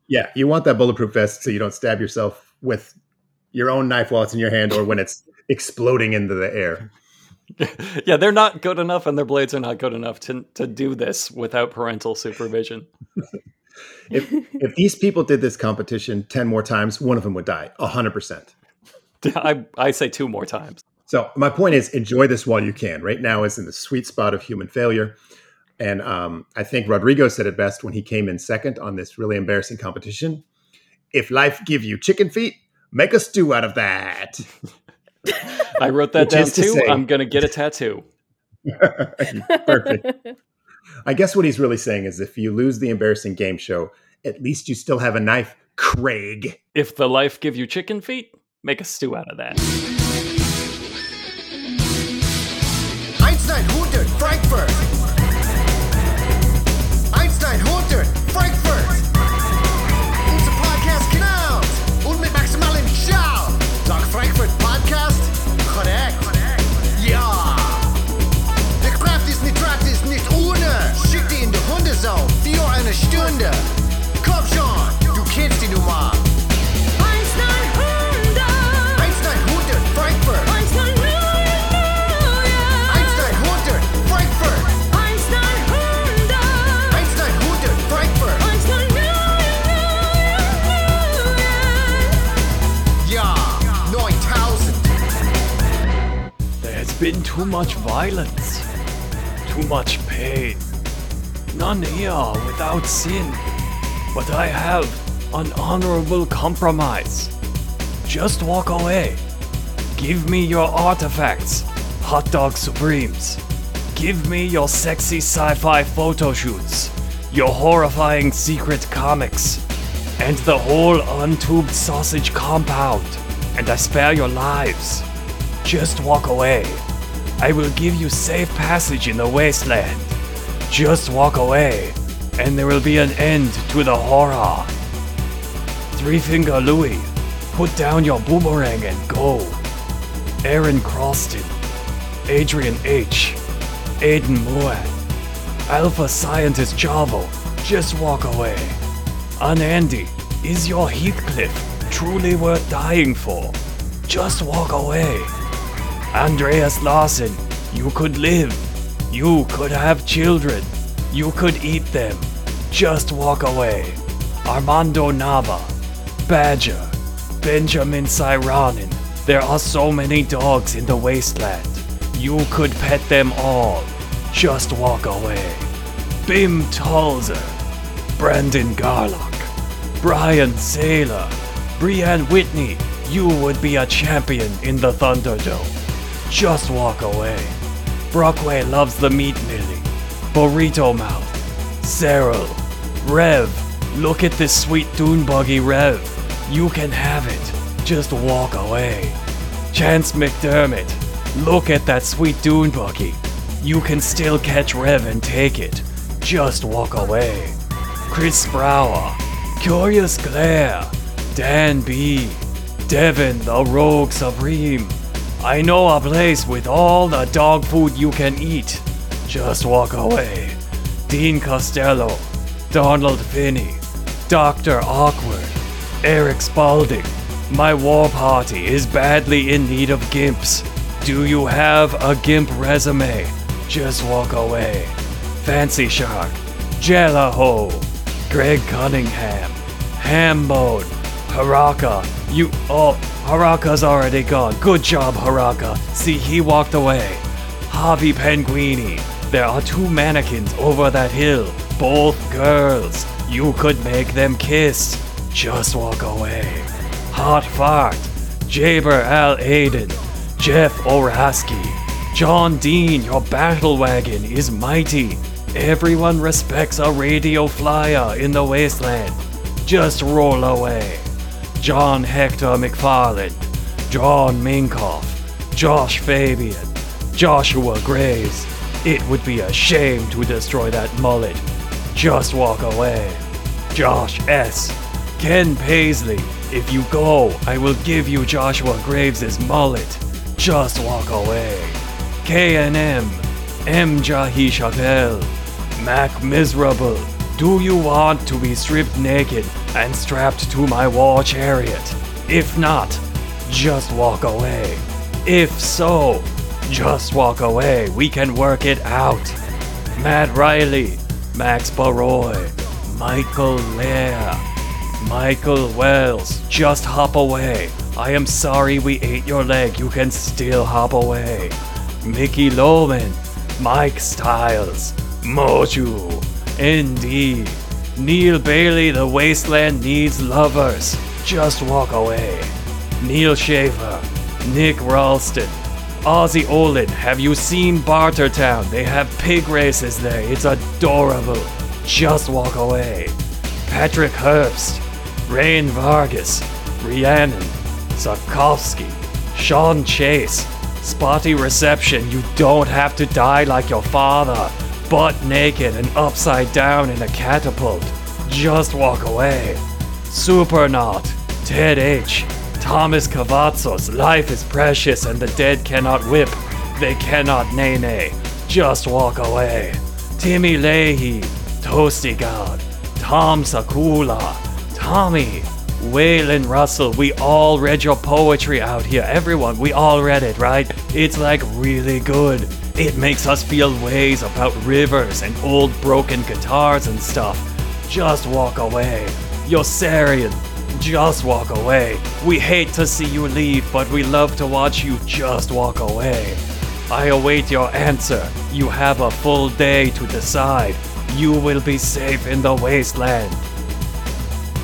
Yeah, you want that bulletproof vest so you don't stab yourself with your own knife while it's in your hand or when it's exploding into the air. yeah, they're not good enough, and their blades are not good enough to to do this without parental supervision. If if these people did this competition 10 more times, one of them would die. 100%. I I say two more times. So my point is enjoy this while you can. Right now is in the sweet spot of human failure. And um, I think Rodrigo said it best when he came in second on this really embarrassing competition. If life give you chicken feet, make a stew out of that. I wrote that Which down is to too. I'm gonna get a tattoo. Perfect. I guess what he's really saying is if you lose the embarrassing game show, at least you still have a knife, Craig. If the life give you chicken feet, make a stew out of that. Einstein 100 Frankfurt. Einstein 100 Frankfurt. Too much violence, too much pain. None here without sin, but I have an honorable compromise. Just walk away. Give me your artifacts, hot dog supremes. Give me your sexy sci fi photo shoots, your horrifying secret comics, and the whole untubed sausage compound. And I spare your lives. Just walk away. I will give you safe passage in the wasteland. Just walk away, and there will be an end to the horror. Three Finger Louie, put down your boomerang and go. Aaron Croston, Adrian H., Aiden Moat, Alpha Scientist Javo, just walk away. Anandi, is your Heathcliff truly worth dying for? Just walk away. Andreas Larsen, you could live. You could have children. You could eat them. Just walk away. Armando Nava, Badger, Benjamin Cyronin. There are so many dogs in the wasteland. You could pet them all. Just walk away. Bim Talzer, Brandon Garlock, Brian Saylor, Brianne Whitney. You would be a champion in the Thunderdome. Just walk away. Brockway loves the meat millie. Burrito Mouth. Cyril. Rev. Look at this sweet dune buggy, Rev. You can have it. Just walk away. Chance McDermott. Look at that sweet dune buggy. You can still catch Rev and take it. Just walk away. Chris Brower. Curious Glare. Dan B. Devin the Rogue Supreme. I know a place with all the dog food you can eat. Just walk away. Dean Costello, Donald Finney, Dr. Awkward, Eric Spalding. My war party is badly in need of gimps. Do you have a gimp resume? Just walk away. Fancy Shark, Jellaho, Greg Cunningham, Hambone, Haraka. You. Oh, Haraka's already gone. Good job, Haraka. See, he walked away. Javi Penguini. There are two mannequins over that hill. Both girls. You could make them kiss. Just walk away. Hot Fart. Jaber Al Aiden. Jeff Oraski. John Dean, your battle wagon is mighty. Everyone respects a radio flyer in the wasteland. Just roll away. John Hector McFarland, John Minkoff, Josh Fabian, Joshua Graves. It would be a shame to destroy that mullet. Just walk away. Josh S. Ken Paisley. If you go, I will give you Joshua Graves' mullet. Just walk away. K&M. M. Jahi Chappelle. Mac Miserable. Do you want to be stripped naked and strapped to my war chariot? If not, just walk away. If so, just walk away. We can work it out. Matt Riley, Max Baroy, Michael Lair, Michael Wells, just hop away. I am sorry we ate your leg. You can still hop away. Mickey Loman, Mike Styles, Moju, Indeed. Neil Bailey, the wasteland needs lovers. Just walk away. Neil Schaefer, Nick Ralston, Ozzy Olin, have you seen Bartertown? They have pig races there. It's adorable. Just walk away. Patrick Herbst, Rain Vargas, Rhiannon, Sarkovsky, Sean Chase, Spotty Reception. You don't have to die like your father, butt naked and upside down in a catapult. Just walk away. Supernaut, Ted H, Thomas Cavazos. Life is precious and the dead cannot whip. They cannot nay nay. Just walk away. Timmy Leahy, Toasty God, Tom Sakula, Tommy, Waylon Russell, we all read your poetry out here. Everyone, we all read it, right? It's like really good. It makes us feel ways about rivers and old broken guitars and stuff. Just walk away. Yossarian, just walk away. We hate to see you leave, but we love to watch you just walk away. I await your answer. You have a full day to decide. You will be safe in the wasteland.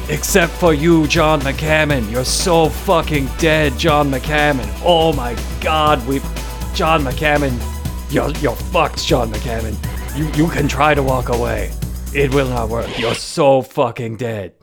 Except for you, John McCammon. You're so fucking dead, John McCammon. Oh my god, we John McCammon. You're you're fucked, Sean McCammon. You you can try to walk away. It will not work. You're so fucking dead.